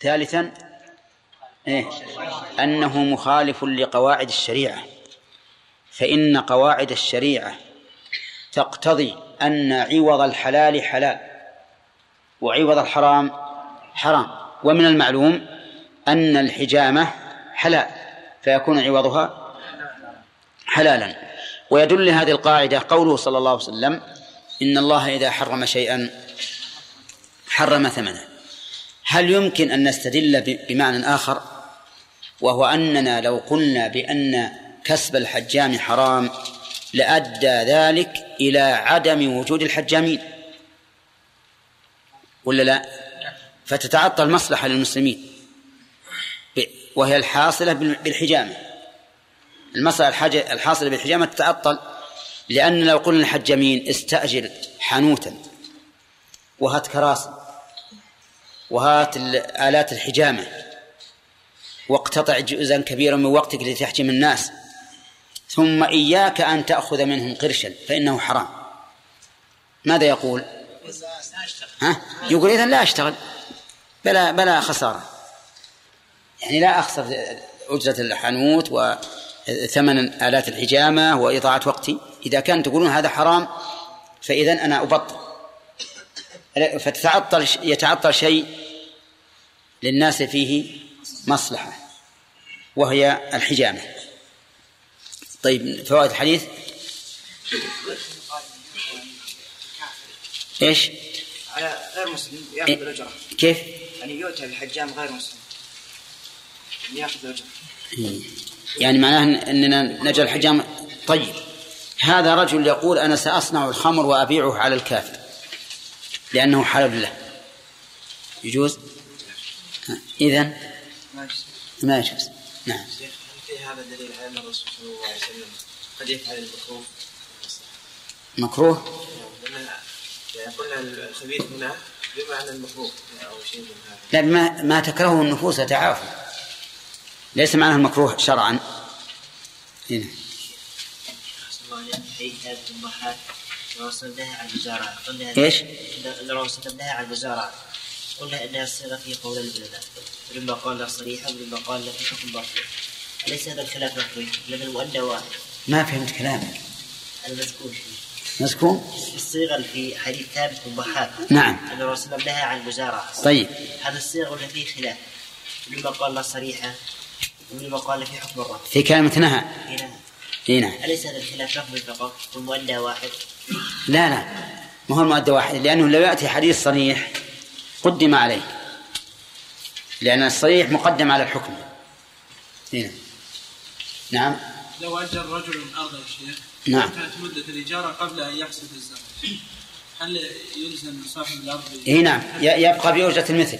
ثالثا إيه؟ أنه مخالف لقواعد الشريعة. فإن قواعد الشريعة تقتضي أن عوض الحلال حلال وعوض الحرام حرام. ومن المعلوم أن الحجامة حلال فيكون عوضها حلالا. ويدل لهذه القاعدة قوله صلى الله عليه وسلم إن الله إذا حرم شيئا حرم ثمنه. هل يمكن أن نستدل بمعنى آخر؟ وهو أننا لو قلنا بأن كسب الحجام حرام لأدى ذلك إلى عدم وجود الحجامين. ولا لا؟ فتتعطل مصلحة للمسلمين وهي الحاصلة بالحجامة. المصلحة الحاصلة بالحجامة تتعطل لأن لو قلنا الحجامين استأجر حانوتا وهات كراسي وهات آلات الحجامة. واقتطع جزءا كبيرا من وقتك لتحجم الناس. ثم إياك أن تأخذ منهم قرشا فإنه حرام. ماذا يقول؟ ها؟ يقول إذن لا أشتغل. بلا بلا خسارة. يعني لا أخسر أجرة الحانوت وثمن آلات الحجامة وإضاعة وقتي. إذا كان تقولون هذا حرام فإذا أنا أبطل. فتتعطل يتعطل شيء للناس فيه مصلحة وهي الحجامة طيب فوائد الحديث إيش؟ على غير مسلم يأخذ إيه؟ الأجرة كيف؟ يعني يؤتى بالحجام غير مسلم يأخذ الأجرة إيه. يعني معناه إننا نجعل الحجام طيب هذا رجل يقول أنا سأصنع الخمر وأبيعه على الكافر لأنه حلال له. يجوز؟ اذا ما يجوز. نعم. في هذا دليل على أن الرسول صلى الله عليه وسلم قد يفعل المكروه؟ مكروه؟ يعني قلنا الخبيث هنا بمعنى المكروه أو شيء من هذا. لا ما ما تكرهه النفوس تعافى ليس معناه المكروه شرعا. هنا حديث ثابت بن ضحاك وصلناها على البزارات قلنا إيش؟ لو صلناها على البزارات قلنا انها الصيغه في قول البلداء ولما قال صريحا ولما قال في حكم مرفوع أليس هذا الخلاف مكروه لأن المؤدى واحد. ما فهمت كلامك. المذكور. مسكون الصيغة في حديث ثابت بن ضحاك نعم. أن الرسول نهى عن المزارعة طيب. هذا الصيغة ولا فيه خلاف؟ لما قال صريحة ولما قال في حكم الرفع في كلمة نهى. نعم اي نعم. أليس هذا الخلاف؟ لفظي فقط والمؤدى واحد. لا لا. ما هو المؤدى واحد؟ لأنه لو يأتي حديث صريح قدم عليه. لأن الصريح مقدم على الحكم. هنا نعم. لو أجر رجل أرض الشيخ نعم. كانت مدة الإجارة قبل أن يحصد الزرع هل يلزم صاحب الأرض؟ اي نعم. يبقى بأجرة المثل.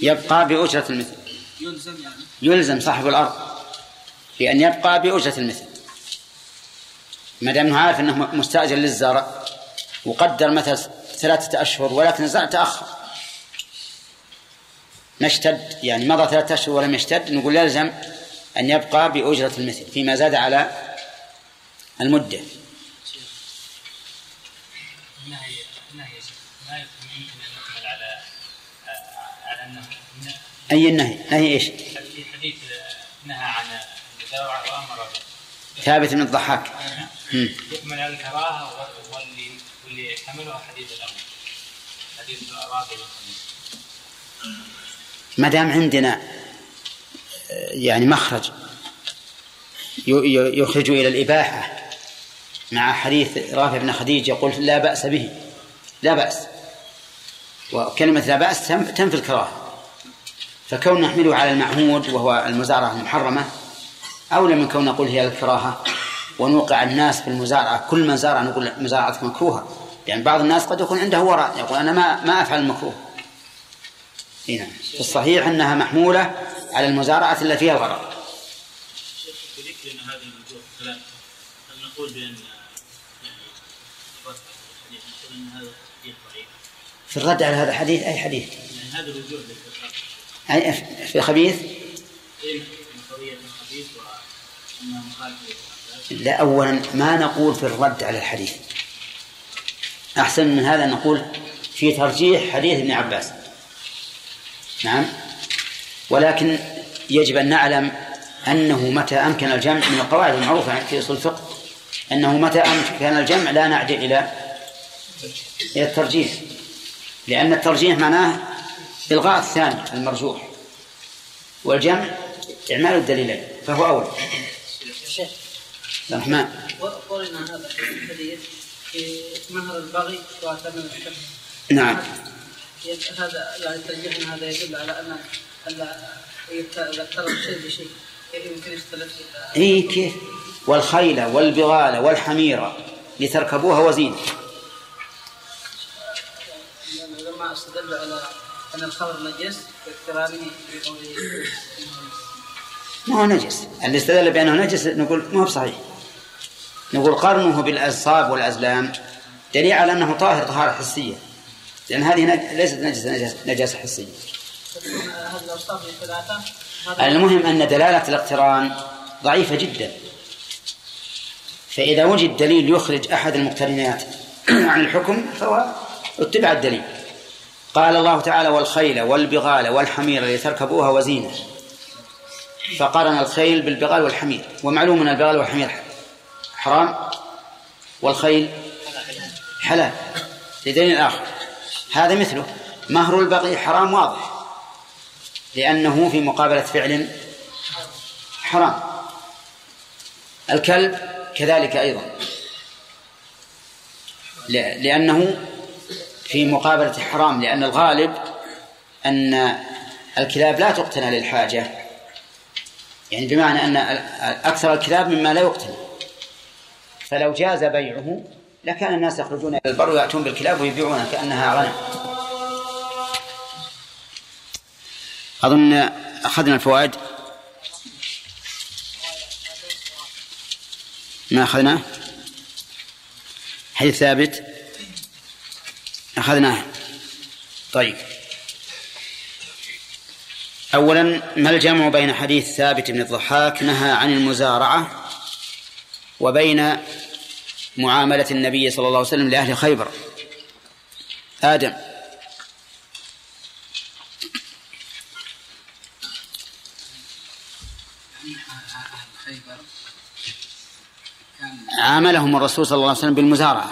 يبقى بأجرة المثل. يلزم يعني؟ يلزم صاحب الأرض. بأن يبقى بأجرة المثل. ما دام انه عارف أنه مستأجر للزرع وقدر مثلا ثلاثة أشهر ولكن الزرع تأخر. ما اشتد يعني مضى ثلاثة أشهر ولم يشتد نقول يلزم أن يبقى بأجرة المثل فيما زاد على المدة. النهي النهي ما يمكن أن نحمل على على انه أي النهي؟ نهي إيش؟ في حديث نهى عن ثابت من الضحاك. يحمل على الكراهة واللي واللي حمله حديث الأول حديث الرابع ما دام عندنا يعني مخرج يخرج إلى الإباحة مع حديث رافع بن خديج يقول لا بأس به. لا بأس. وكلمة لا بأس تنفي الكراهة. فكون نحمله على المعهود وهو المزارعة المحرمة أولى من كون نقول هي الكراهة ونوقع الناس في المزارعة كل من زارع نقول مزارعة مكروهة يعني بعض الناس قد يكون عنده وراء يقول أنا ما ما أفعل المكروه نعم في الصحيح أنها محمولة على المزارعة التي فيها الغرض هذه هل نقول بأن في الرد على هذا الحديث أي حديث؟ هذا الوجوه أي في الخبيث؟ لا أولا ما نقول في الرد على الحديث. أحسن من هذا نقول في ترجيح حديث ابن عباس. نعم. ولكن يجب أن نعلم أنه متى أمكن الجمع من القواعد المعروفة في أصول الفقه. أنه متى أمكن الجمع لا نعدل إلى إلى الترجيح. لأن الترجيح معناه إلغاء الثاني المرجوح. والجمع إعمال الدليلين فهو أول. الرحمن قولنا هذا الحديث في مهر البغي وثمن الحب نعم. هذا يعني ترجيحنا هذا يدل على ان اذا اقترب شيء بشيء يمكن يختلف إي كيف؟ والخيل والبغال والحمير لتركبوها وزينة. لما استدل على ان الخمر نجس باقترانه بقوله ما هو نجس. اللي استدل بأنه نجس نقول ما هو بصحيح. نقول قرنه بالأصاب والأزلام دليل على أنه طاهر طهارة حسية. لأن هذه. ليست نجسة نجاسة حسية. المهم أن دلالة الاقتران ضعيفة جدا. فإذا وجد دليل يخرج أحد المقترنات عن الحكم فهو اتبع الدليل. قال الله تعالى والخيل والبغال والحمير لتركبوها وزينة فقارن الخيل بالبغال والحمير. ومعلوم أن البغال والحمير حرام والخيل حلال لدليل آخر. هذا مثله. مهر البغي حرام واضح لأنه في مقابلة فعل حرام. الكلب كذلك أيضا. لأنه في مقابلة حرام لأن الغالب أن الكلاب لا تقتنى للحاجة. يعني بمعنى أن أكثر الكلاب مما لا يقتنى. فلو جاز بيعه لكان الناس يخرجون إلى البر ويأتون بالكلاب ويبيعونها كأنها غنم. أظن أخذنا الفوائد. ما أخذناه حديث ثابت. أخذناه طيب. أولا ما الجمع بين حديث ثابت بن الضحاك نهى عن المزارعة؟ وبين معاملة النبي صلى الله عليه وسلم لأهل خيبر. آدم. عاملهم الرسول صلى الله عليه وسلم بالمزارعة.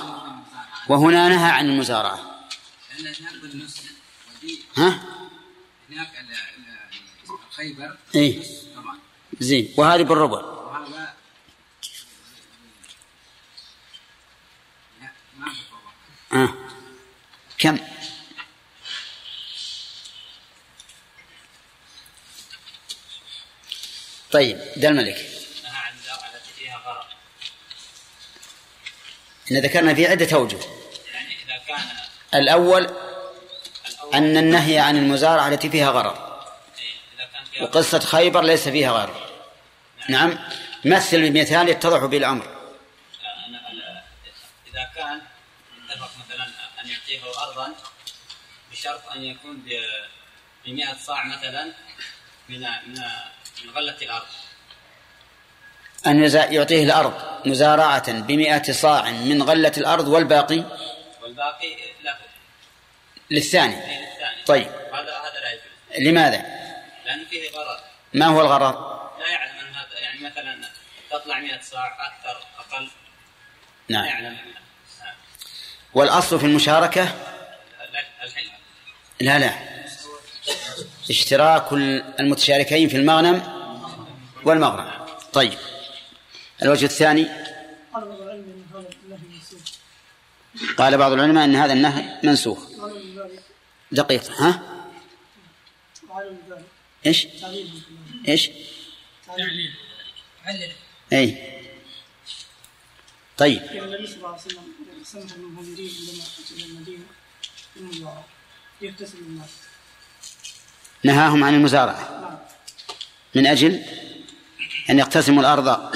وهنا نهى عن المزارعة. ها؟ هناك خيبر اي زين. وهذه بالربع وهذا لا ما ها كم؟ طيب ده الملك. إن ذكرنا في عدة أوجه. يعني اذا كان الأول أن النهي عن المزارعة التي فيها غرر. وقصة خيبر ليس فيها غرر. نعم. مثل بمثال يتضح به الأمر أن- أن- إذا كان اتفق مثلا أن يعطيه أرضا بشرط أن يكون ب- بمئة صاع مثلا من من من غلة الأرض. أن يعطيه الأرض مزارعة بمئة صاع من غلة الأرض والباقي والباقي له. للثاني. أي للثاني. طيب. هذا هذا لا يجوز. لماذا؟ لأن فيه غرض ما هو الغرر؟ لا يعلم أن هذا يعني مثلا تطلع 100 صاع أكثر أقل. لا نعم. يعلم والأصل في المشاركة؟ لا لا. اشتراك المتشاركين في المغنم والمغرم طيب. الوجه الثاني؟ قال بعض العلم ان هذا النهي منسوخ قال بعض العلماء أن هذا النهي منسوخ. قالوا من ذلك دقيق. ها. إيش؟ تعليل اي طيب. سمح المهاجرين عندما اتوا إلى المدينة. بالمزارعه يغتسل الناس نهاهم عن المزارعة. نعم. من أجل أن يقتسموا الأرض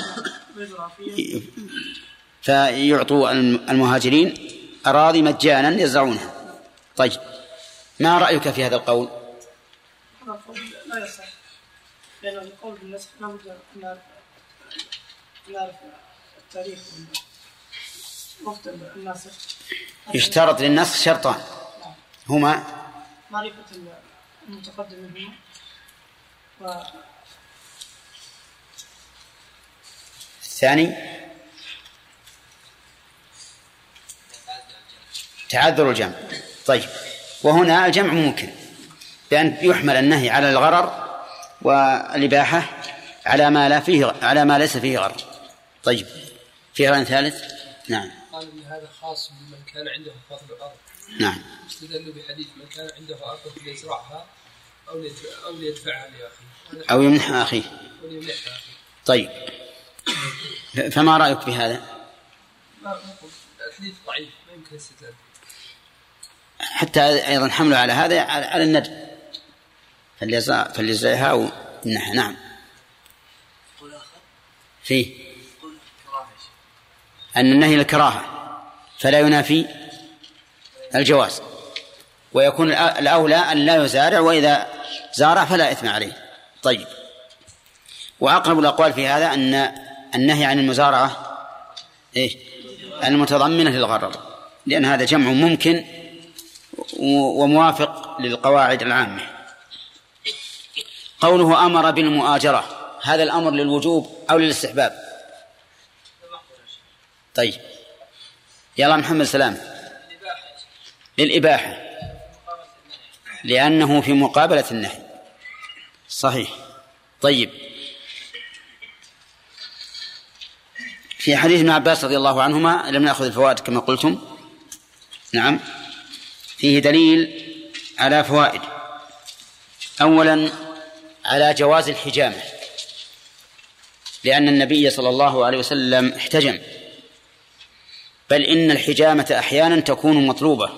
فيعطوا المهاجرين أراضي مجانا يزرعونها. طيب ما رأيك في هذا القول؟ هذا القول لا يصح. لأن القول بالنسخ لابد نعرف أن نعرف التاريخ. يشترط للنسخ شرطان. هما معرفة المتقدم منهما و الثاني تعذر الجمع. طيب. وهنا الجمع ممكن بأن يحمل النهي على الغرر والإباحة على ما لا فيه على ما ليس فيه غرر. طيب. في رأي ثالث؟ نعم. قال ان هذا خاص بمن كان عنده فضل الأرض نعم. استدلوا بحديث من كان عنده أرض فليزرعها أو أو ليدفعها لاخيه أو يمنح أخيه. وليمنحها اخيه طيب. فما رأيك بهذا ما نقول الحديث ضعيف ما يمكن الاستدلال حتى أيضا حمله على هذا على الندب. فليزرع فليزرعها أو يمنحها نعم فيه. أن النهي للكراهة فلا ينافي الجواز. ويكون الأ- الأولى أن لا يزارع وإذا زارع فلا إثم عليه. طيب. وأقرب الأقوال في هذا أن النهي عن المزارعة إيه المتضمنة للغرر لأن هذا جمع ممكن وموافق للقواعد العامة. قوله أمر بالمؤاجرة هذا الأمر للوجوب أو للاستحباب. طيب. يلا محمد سلام. للإباحة. لأنه في مقابلة النهي صحيح. طيب. في حديث ابن عباس رضي الله عنهما لم نأخذ الفوائد كما قلتم. نعم. فيه دليل على فوائد. أولا على جواز الحجامة. لأن النبي صلى الله عليه وسلم احتجم. بل إن الحجامة أحيانا تكون مطلوبة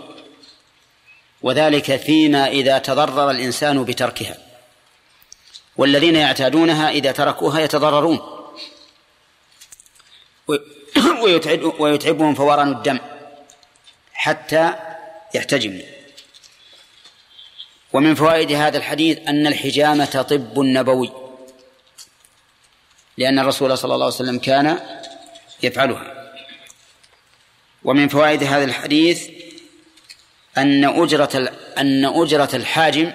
وذلك فيما إذا تضرر الإنسان بتركها والذين يعتادونها إذا تركوها يتضررون ويتعب ويتعبهم فوران الدم حتى يحتجموا ومن فوائد هذا الحديث أن الحجامة طب نبوي لأن الرسول صلى الله عليه وسلم كان يفعلها. ومن فوائد هذا الحديث أن أجرة أن أجرة الحاجم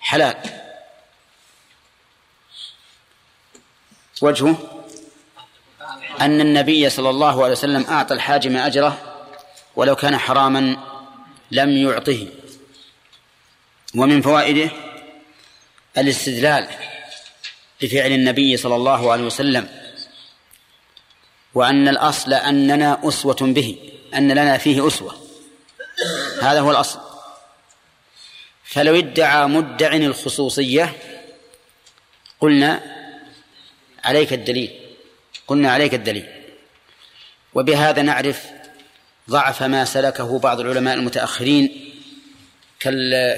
حلال. وجهه أن النبي صلى الله عليه وسلم أعطى الحاجم أجره ولو كان حراما لم يعطه. ومن فوائده الاستدلال بفعل النبي صلى الله عليه وسلم وأن الأصل أننا أسوة به أن لنا فيه أسوة. هذا هو الأصل. فلو ادعى مدع الخصوصية قلنا عليك الدليل قلنا عليك الدليل. وبهذا نعرف ضعف ما سلكه بعض العلماء المتأخرين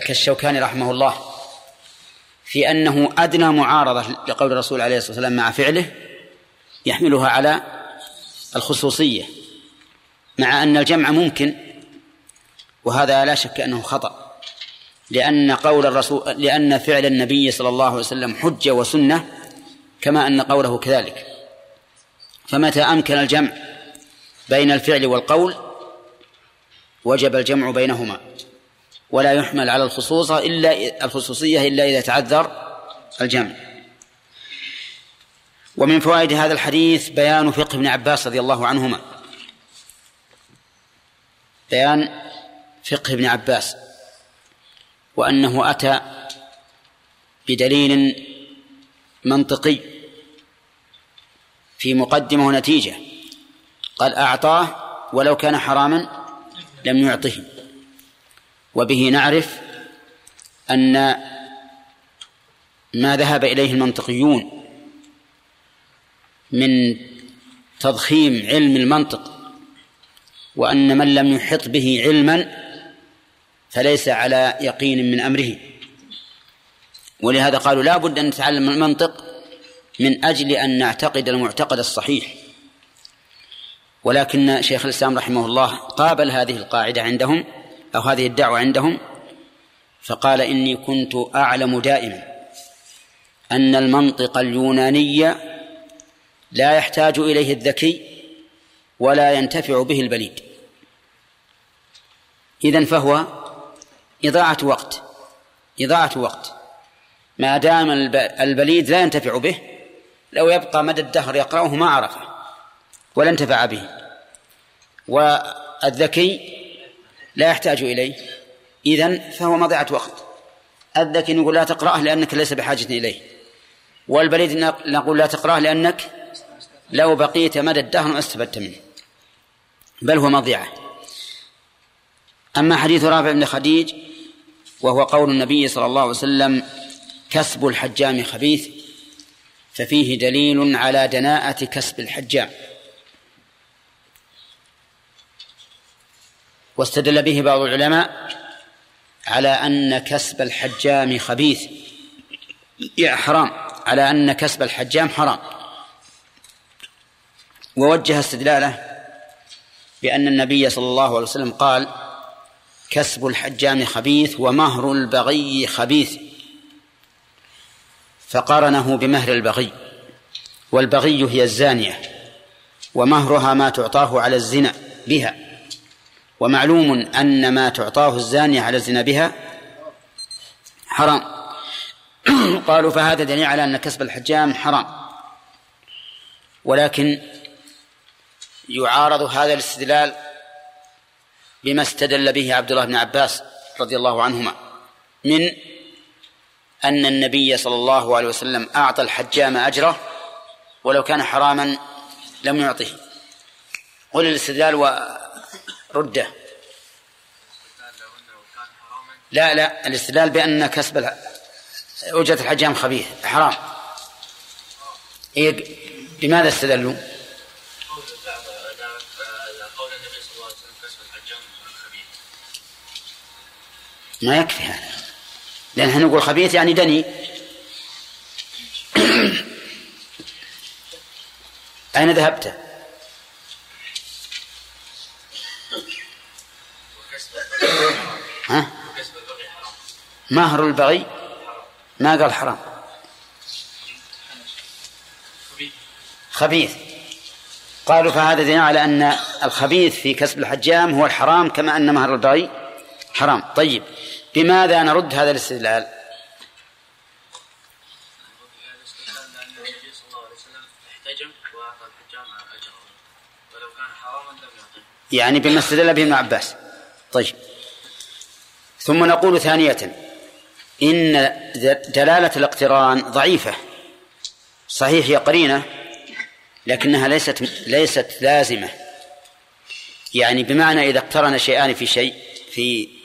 كالشوكاني رحمه الله في أنه أدنى معارضة لقول الرسول عليه الصلاة والسلام مع فعله يحملها على الخصوصية مع أن الجمع ممكن وهذا لا شك أنه خطأ لأن قول الرسول لأن فعل النبي صلى الله عليه وسلم حجة وسنة كما أن قوله كذلك. فمتى أمكن الجمع بين الفعل والقول وجب الجمع بينهما ولا يحمل على الخصوصة إلا الخصوصية إلا إذا تعذر الجمع. ومن فوائد هذا الحديث بيان فقه ابن عباس رضي الله عنهما. بيان فقه ابن عباس. وأنه أتى بدليل منطقي في مقدمة ونتيجة قال أعطاه ولو كان حراما لم يعطه. وبه نعرف أن ما ذهب إليه المنطقيون من تضخيم علم المنطق وأن من لم يحط به علما فليس على يقين من أمره. ولهذا قالوا لا بد أن نتعلم المنطق من أجل أن نعتقد المعتقد الصحيح. ولكن شيخ الإسلام رحمه الله قابل هذه القاعدة عندهم أو هذه الدعوة عندهم فقال إني كنت أعلم دائما أن المنطق اليوناني لا يحتاج إليه الذكي ولا ينتفع به البليد. إذن فهو إضاعة وقت إضاعة وقت. ما دام الب- البليد لا ينتفع به لو يبقى مدى الدهر يقرأه ما عرفه ولا انتفع به. والذكي لا يحتاج إليه. إذن فهو مضيعة وقت. الذكي نقول لا تقرأه لأنك ليس بحاجة إليه. والبليد نقول لا تقرأه لأنك لو بقيت مدى الدهر ما استفدت منه. بل هو مضيعة. أما حديث رافع بن خديج وهو قول النبي صلى الله عليه وسلم كسب الحجام خبيث ففيه دليل على دناءة كسب الحجام. واستدل به بعض العلماء على أن كسب الحجام خبيث. يا حرام. على أن كسب الحجام حرام. ووجه استدلاله بأن النبي صلى الله عليه وسلم قال كسب الحجام خبيث ومهر البغي خبيث. فقارنه بمهر البغي والبغي هي الزانية ومهرها ما تعطاه على الزنا بها ومعلوم أن ما تعطاه الزانية على الزنا بها حرام. قالوا فهذا دليل على أن كسب الحجام حرام ولكن يعارض هذا الاستدلال بما استدل به عبد الله بن عباس رضي الله عنهما من أن النبي صلى الله عليه وسلم أعطى الحجام أجره ولو كان حراما لم يعطه. قل الاستدلال ورده. لا لا الاستدلال بأن كسب أجرة الحجام خبيث حرام. إيه بماذا استدلوا؟ ما يكفي هذا. لأن إحنا نقول خبيث يعني دني؟ أين ذهبت؟ ها؟ مهر البغي؟ ما قال حرام. خبيث. قالوا فهذا دليل على أن الخبيث في كسب الحجام هو الحرام كما أن مهر البغي حرام. طيب. بماذا نرد هذا الاستدلال؟ يعني بما استدل به ابن عباس. طيب. ثم نقول ثانية. إن دلالة الاقتران ضعيفة. صحيح هي قرينة لكنها ليست ليست لازمة. يعني بمعنى إذا اقترن شيئان في شيء في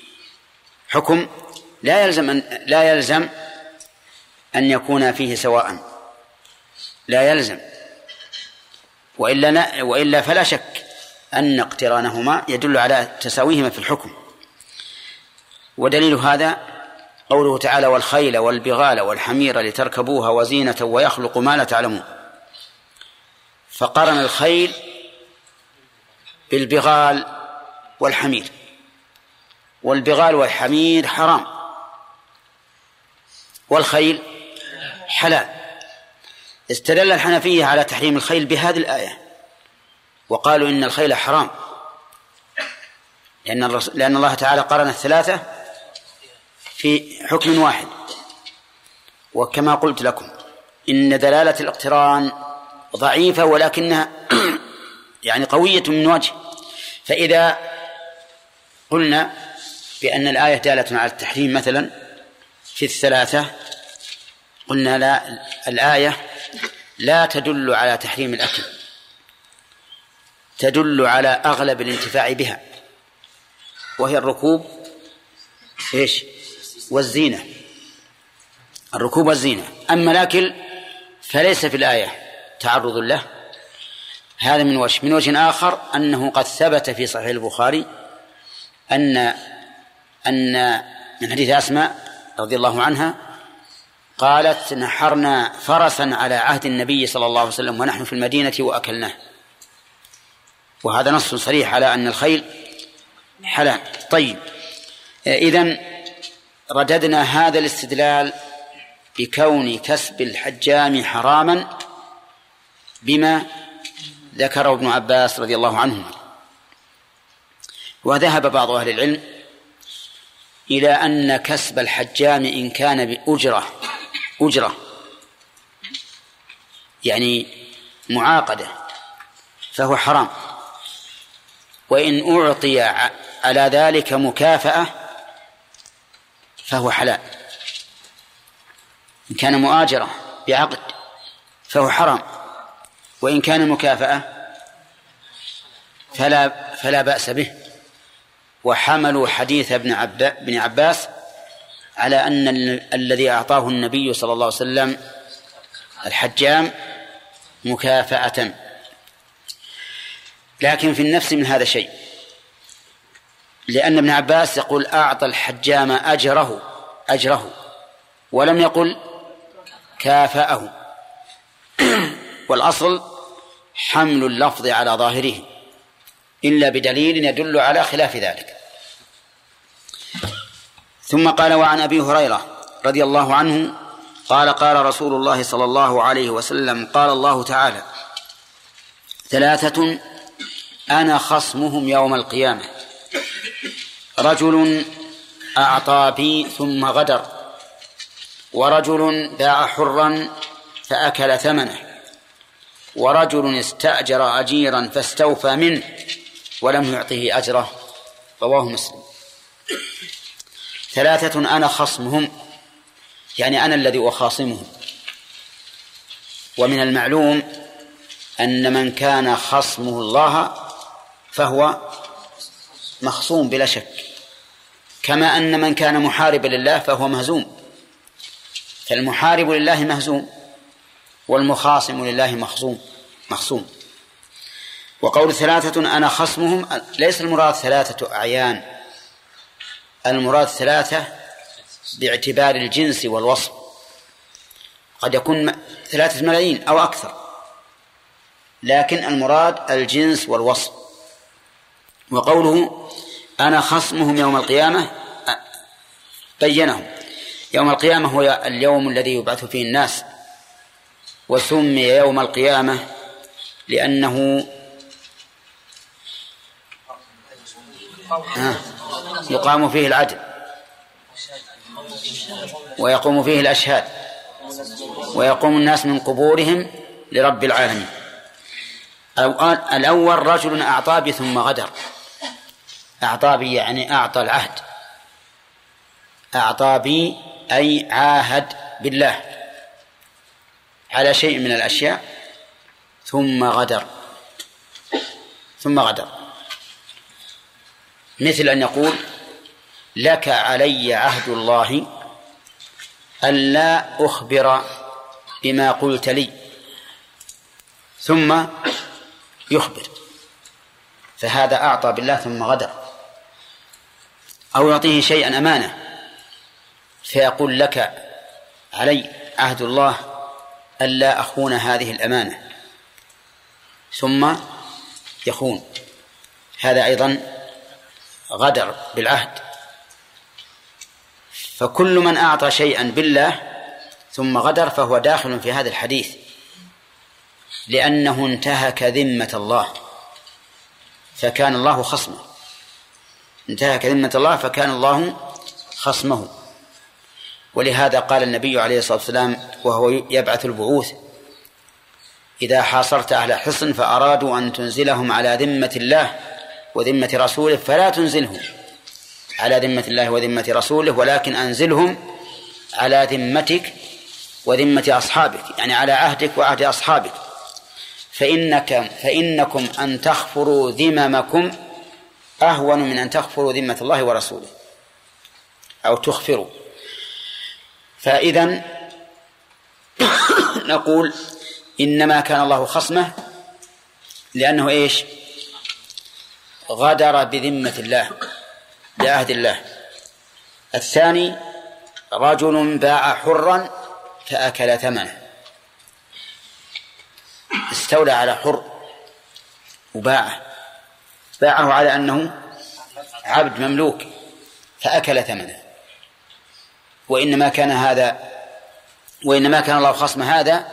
حكم لا يلزم أن لا يلزم أن يكون فيه سواء. لا يلزم. وإلا لا وإلا فلا شك أن اقترانهما يدل على تساويهما في الحكم. ودليل هذا قوله تعالى والخيل والبغال والحمير لتركبوها وزينة ويخلق ما لا تعلمون فقارن الخيل بالبغال والحمير. والبغال والحمير حرام. والخيل حلال. استدل الحنفية على تحريم الخيل بهذه الآية. وقالوا إن الخيل حرام. لأن لأن الله تعالى قرن الثلاثة في حكم واحد. وكما قلت لكم إن دلالة الاقتران ضعيفة ولكنها يعني قوية من وجه. فإذا قلنا بأن الآية دالة على التحريم مثلا في الثلاثة. قلنا لا الآية لا تدل على تحريم الأكل تدل على أغلب الانتفاع بها وهي الركوب إيش؟ والزينة الركوب والزينة. أما الأكل فليس في الآية تعرض له. هذا من وجه من وجه آخر أنه قد ثبت في صحيح البخاري أن أن من حديث أسماء رضي الله عنها قالت نحرنا فرسا على عهد النبي صلى الله عليه وسلم ونحن في المدينة وأكلناه. وهذا نص صريح على أن الخيل حلال. طيب. إذن رددنا هذا الاستدلال بكون كسب الحجام حراما بما ذكره ابن عباس رضي الله عنهما. وذهب بعض أهل العلم إلى أن كسب الحجام إن كان بأجرة أجرة. يعني معاقدة فهو حرام. وإن أعطي على ذلك مكافأة فهو حلال. إن كان مؤاجرة بعقد فهو حرام. وإن كان مكافأة فلا فلا بأس به. وحملوا حديث ابن عبا بن عباس على أن الذي أعطاه النبي صلى الله عليه وسلم الحجام مكافأة. لكن في النفس من هذا شيء. لأن ابن عباس يقول أعطى الحجام أجره أجره ولم يقل كافأه. والأصل حمل اللفظ على ظاهره. إلا بدليل يدل على خلاف ذلك. ثم قال وعن أبي هريرة رضي الله عنه قال قال رسول الله صلى الله عليه وسلم قال الله تعالى ثلاثة أنا خصمهم يوم القيامة. رجل أعطى بي ثم غدر ورجل باع حرا فأكل ثمنه ورجل استأجر أجيرا فاستوفى منه. ولم يعطه أجره رواه مسلم. ثلاثة أنا خصمهم يعني أنا الذي أخاصمهم. ومن المعلوم أن من كان خصمه الله فهو مخصوم بلا شك. كما أن من كان محاربا لله فهو مهزوم. فالمحارب لله مهزوم والمخاصم لله مخصوم مخصوم. وقول ثلاثة أنا خصمهم ليس المراد ثلاثة أعيان. المراد ثلاثة باعتبار الجنس والوصف. قد يكون ثلاثة ملايين أو أكثر. لكن المراد الجنس والوصف. وقوله أنا خصمهم يوم القيامة بينهم. يوم القيامة هو اليوم الذي يبعث فيه الناس. وسمي يوم القيامة لأنه يقام فيه العدل. ويقوم فيه الأشهاد. ويقوم الناس من قبورهم لرب العالمين. الأول رجل أعطى بي ثم غدر. أعطى بي يعني أعطى العهد. أعطى بي أي عاهد بالله. على شيء من الأشياء. ثم غدر. ثم غدر. مثل أن يقول لك علي عهد الله ألا أخبر بما قلت لي. ثم يخبر. فهذا أعطى بالله ثم غدر. أو يعطيه شيئا أمانة. فيقول لك علي عهد الله ألا أخون هذه الأمانة. ثم يخون. هذا أيضا غدر بالعهد. فكل من أعطى شيئا بالله ثم غدر فهو داخل في هذا الحديث لأنه انتهك ذمة الله فكان الله خصمه. انتهك ذمة الله فكان الله خصمه. ولهذا قال النبي عليه الصلاة والسلام وهو يبعث البعوث إذا حاصرت أهل حصن فأرادوا أن تنزلهم على ذمة الله وذمة رسوله فلا تنزلهم. على ذمة الله وذمة رسوله ولكن أنزلهم على ذمتك وذمة أصحابك يعني على عهدك وعهد أصحابك. فإنك فإنكم أن تغفروا ذممكم أهون من أن تغفروا ذمة الله ورسوله أو تغفروا فإذا نقول إنما كان الله خصمه لأنه إيش؟ غدر بذمة الله بعهد الله. الثاني رجل باع حرا فأكل ثمنه. استولى على حر وباعه. باعه على أنه عبد مملوك فأكل ثمنه. وإنما كان هذا وإنما كان الله خصم هذا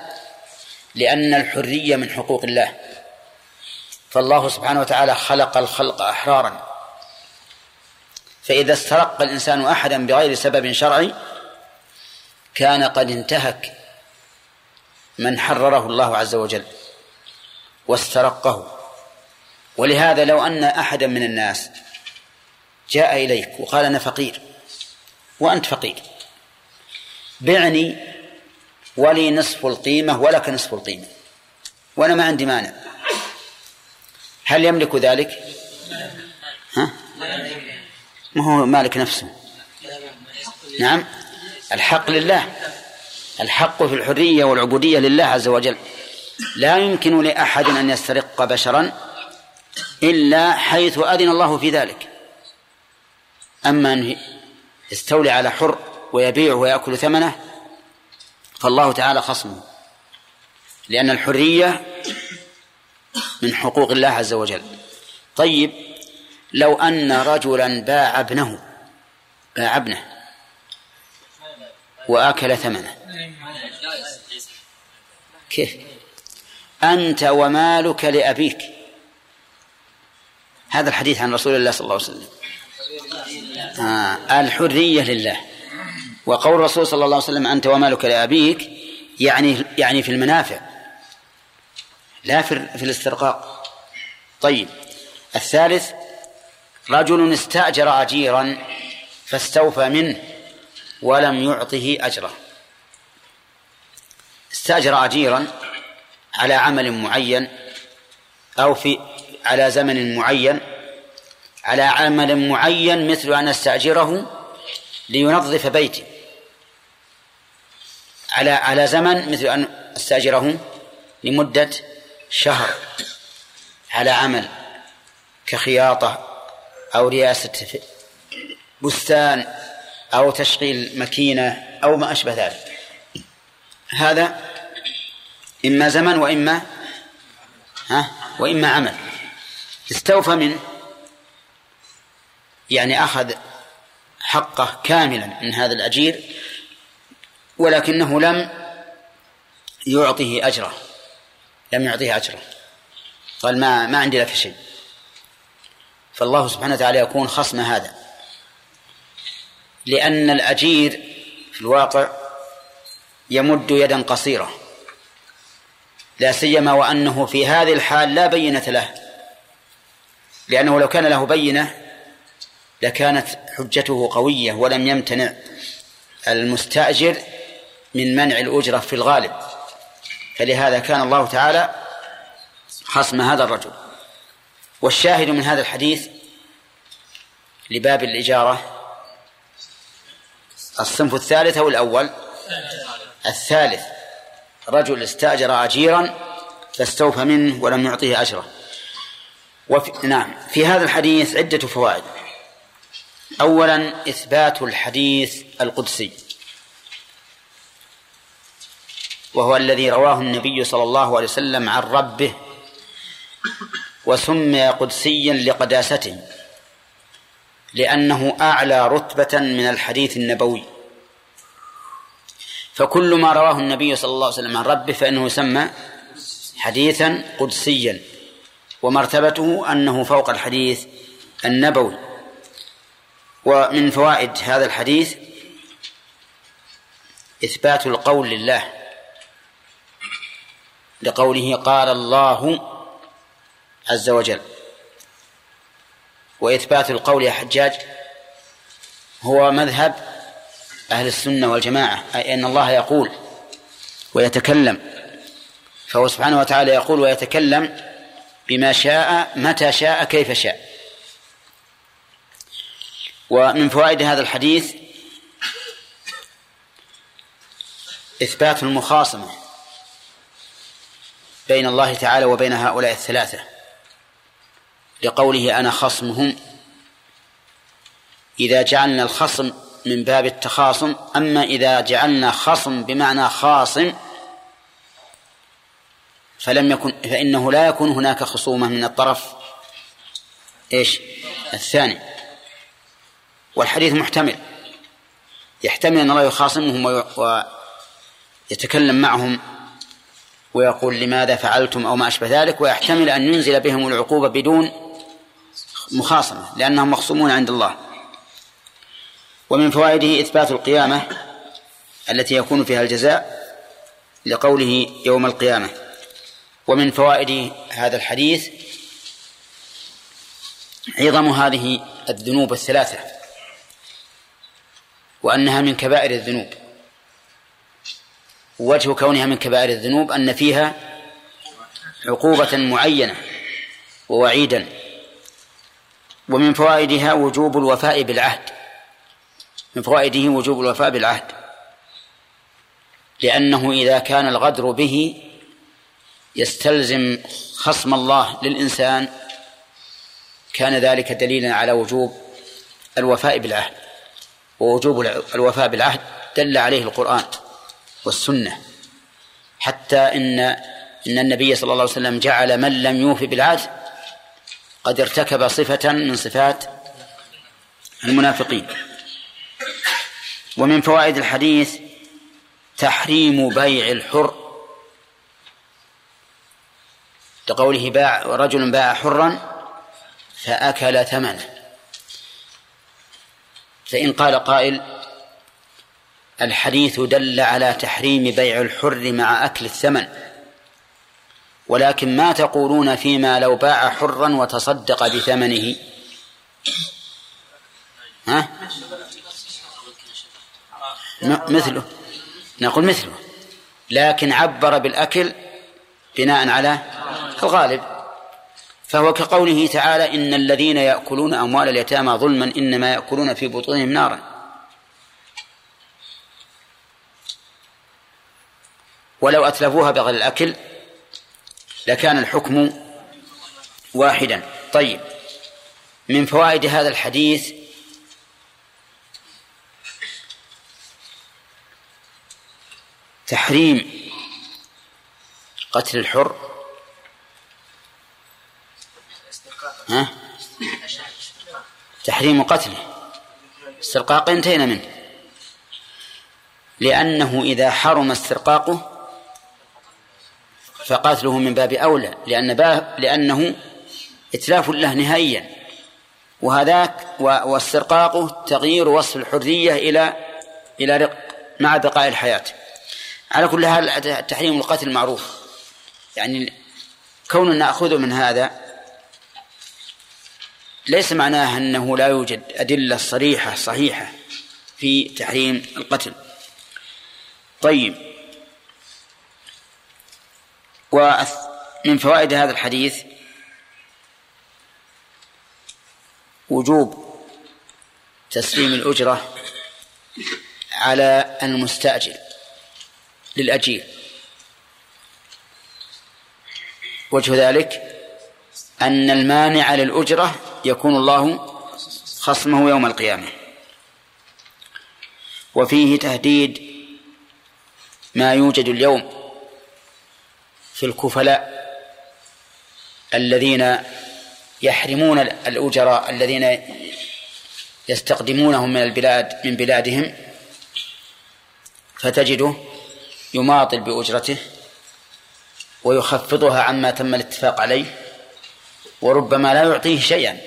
لأن الحرية من حقوق الله. فالله سبحانه وتعالى خلق الخلق أحرارا. فإذا استرق الإنسان أحدا بغير سبب شرعي كان قد انتهك من حرره الله عز وجل واسترقه. ولهذا لو أن أحدا من الناس جاء إليك وقال أنا فقير وأنت فقير بعني ولي نصف القيمة ولك نصف القيمة وأنا ما عندي مانع. هل يملك ذلك؟ ها؟ ما هو مالك نفسه. نعم. الحق لله. الحق في الحرية والعبودية لله عز وجل. لا يمكن لأحد أن يسترق بشرا إلا حيث أذن الله في ذلك. أما أن يستولي على حر ويبيعه ويأكل ثمنه فالله تعالى خصمه. لأن الحرية من حقوق الله عز وجل. طيب لو أن رجلا باع ابنه باع ابنه وآكل ثمنه كيف؟ أنت ومالك لأبيك. هذا الحديث عن رسول الله صلى الله عليه وسلم. آه الحرية لله. وقول الرسول صلى الله عليه وسلم أنت ومالك لأبيك يعني يعني في المنافع. لا في, الاسترقاق. طيب الثالث رجل استأجر أجيرا فاستوفى منه ولم يعطه أجره. استأجر أجيرا على عمل معين أو في على زمن معين على عمل معين مثل أن استأجره لينظف بيتي على على زمن مثل أن استأجره لمدة شهر على عمل كخياطة أو رياسة بستان أو تشغيل ماكينة أو ما أشبه ذلك. هذا إما زمن وإما ها وإما عمل. استوفى منه يعني أخذ حقه كاملا من هذا الأجير ولكنه لم يعطه أجره. لم يعطيه أجره قال ما ما عندي لك شيء. فالله سبحانه وتعالى يكون خصم هذا. لأن الأجير في الواقع يمد يدا قصيرة. لا سيما وأنه في هذه الحال لا بينة له. لأنه لو كان له بينة لكانت حجته قوية ولم يمتنع المستأجر من منع الأجرة في الغالب. فلهذا كان الله تعالى خصم هذا الرجل. والشاهد من هذا الحديث لباب الإجارة الصنف الثالث أو الأول؟ الثالث. رجل استأجر أجيرا فاستوفى منه ولم يعطيه أجره. وفي نعم. في هذا الحديث عدة فوائد. أولا إثبات الحديث القدسي. وهو الذي رواه النبي صلى الله عليه وسلم عن ربه وسمي قدسيا لقداسته لأنه أعلى رتبة من الحديث النبوي. فكل ما رواه النبي صلى الله عليه وسلم عن ربه فإنه يسمى حديثا قدسيا ومرتبته أنه فوق الحديث النبوي. ومن فوائد هذا الحديث إثبات القول لله. لقوله قال الله عز وجل وإثبات القول يا حجاج هو مذهب أهل السنة والجماعة أي أن الله يقول ويتكلم فهو سبحانه وتعالى يقول ويتكلم بما شاء متى شاء كيف شاء. ومن فوائد هذا الحديث إثبات المخاصمة. بين الله تعالى وبين هؤلاء الثلاثة لقوله أنا خصمهم. إذا جعلنا الخصم من باب التخاصم أما إذا جعلنا خصم بمعنى خاصم فلم يكن فإنه لا يكون هناك خصومة من الطرف إيش؟ الثاني. والحديث محتمل. يحتمل أن الله يخاصمهم ويتكلم معهم ويقول لماذا فعلتم أو ما أشبه ذلك ويحتمل أن ينزل بهم العقوبة بدون مخاصمة لأنهم مخصومون عند الله. ومن فوائده إثبات القيامة التي يكون فيها الجزاء لقوله يوم القيامة. ومن فوائد هذا الحديث عظم هذه الذنوب الثلاثة وأنها من كبائر الذنوب. وجه كونها من كبائر الذنوب أن فيها عقوبة معينة ووعيدا ومن فوائدها وجوب الوفاء بالعهد. من فوائده وجوب الوفاء بالعهد. لأنه إذا كان الغدر به يستلزم خصم الله للإنسان كان ذلك دليلا على وجوب الوفاء بالعهد. ووجوب الوفاء بالعهد دل عليه القرآن. والسنة. حتى إن إن النبي صلى الله عليه وسلم جعل من لم يوفي بالعهد قد ارتكب صفة من صفات المنافقين. ومن فوائد الحديث تحريم بيع الحر. لقوله باع رجل باع حرا فأكل ثمنه. فإن قال قائل الحديث دل على تحريم بيع الحر مع أكل الثمن. ولكن ما تقولون فيما لو باع حرا وتصدق بثمنه؟ ها؟ مثله. نقول مثله. لكن عبر بالأكل بناء على الغالب. فهو كقوله تعالى إن الذين يأكلون أموال اليتامى ظلما إنما يأكلون في بطونهم نارا. ولو أتلفوها بغير الأكل لكان الحكم واحدا. طيب من فوائد هذا الحديث تحريم قتل الحر. ها؟ تحريم قتله. استرقاق انتهينا منه. لأنه إذا حرم استرقاقه فقتله من باب أولى لأن باب لأنه إتلاف له نهائيا. وهذاك واسترقاقه تغيير وصف الحرية إلى إلى رق مع بقاء الحياة. على كل حال تحريم القتل معروف. يعني كوننا نأخذ من هذا ليس معناه أنه لا يوجد أدلة صريحة صحيحة في تحريم القتل. طيب. ومن فوائد هذا الحديث وجوب تسليم الأجرة على المستأجر للأجير. وجه ذلك أن المانع للأجرة يكون الله خصمه يوم القيامة. وفيه تهديد ما يوجد اليوم. في الكفلاء الذين يحرمون الأجراء الذين يستقدمونهم من البلاد من بلادهم فتجده يماطل بأجرته ويخفضها عما تم الاتفاق عليه وربما لا يعطيه شيئا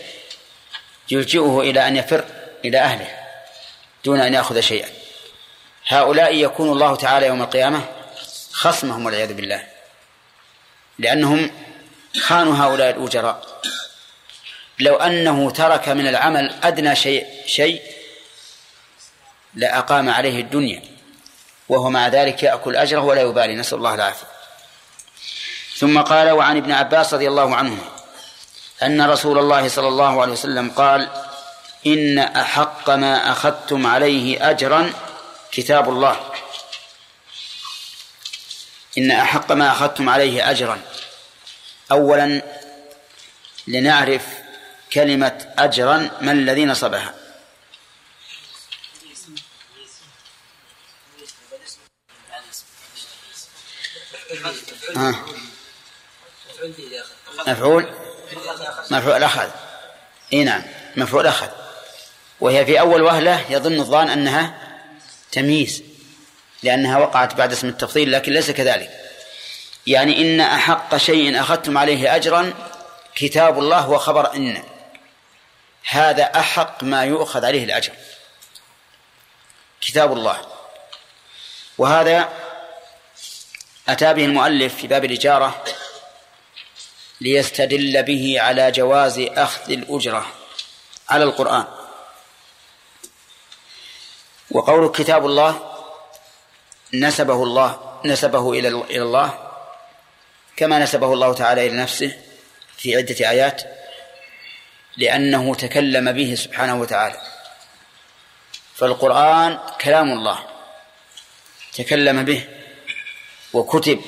يلجئه إلى أن يفر إلى أهله دون أن يأخذ شيئا. هؤلاء يكون الله تعالى يوم القيامة خصمهم والعياذ بالله. لأنهم خانوا هؤلاء الأجراء. لو أنه ترك من العمل أدنى شيء شيء لأقام عليه الدنيا وهو مع ذلك يأكل أجره ولا يبالي. نسأل الله العافية. ثم قال وعن ابن عباس رضي الله عنه أن رسول الله صلى الله عليه وسلم قال إن أحق ما أخذتم عليه أجرا كتاب الله. إن أحق ما أخذتم عليه أجرا. أولا لنعرف كلمة أجرا ما الذي نصبها. آه. مفعول؟ مفعول أخذ إي نعم مفعول أخذ وهي في أول وهلة يظن الظان أنها تمييز. لأنها وقعت بعد اسم التفضيل لكن ليس كذلك. يعني إن أحق شيء أخذتم عليه أجرا كتاب الله وخبر إن. هذا أحق ما يؤخذ عليه الأجر. كتاب الله. وهذا أتى به المؤلف في باب الإجارة ليستدل به على جواز أخذ الأجرة على القرآن. وقول كتاب الله نسبه الله نسبه إلى إلى الله كما نسبه الله تعالى إلى نفسه في عدة آيات لأنه تكلم به سبحانه وتعالى. فالقرآن كلام الله تكلم به وكتب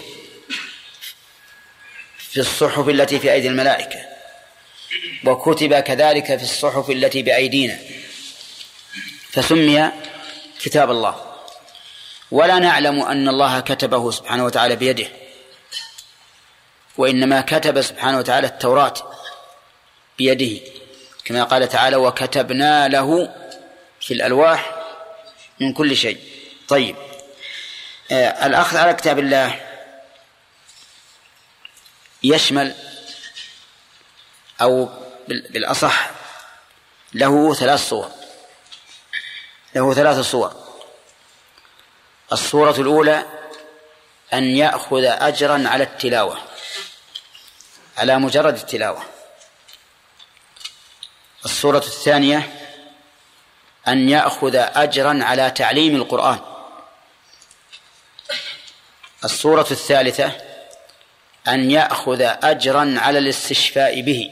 في الصحف التي في أيدي الملائكة وكتب كذلك في الصحف التي بأيدينا فسمي كتاب الله. ولا نعلم أن الله كتبه سبحانه وتعالى بيده وإنما كتب سبحانه وتعالى التوراة بيده كما قال تعالى وكتبنا له في الألواح من كل شيء. طيب آه الأخذ على كتاب الله يشمل أو بالأصح له ثلاث صور له ثلاث صور. الصورة الأولى أن يأخذ أجرا على التلاوة على مجرد التلاوة. الصورة الثانية أن يأخذ أجرا على تعليم القرآن. الصورة الثالثة أن يأخذ أجرا على الاستشفاء به.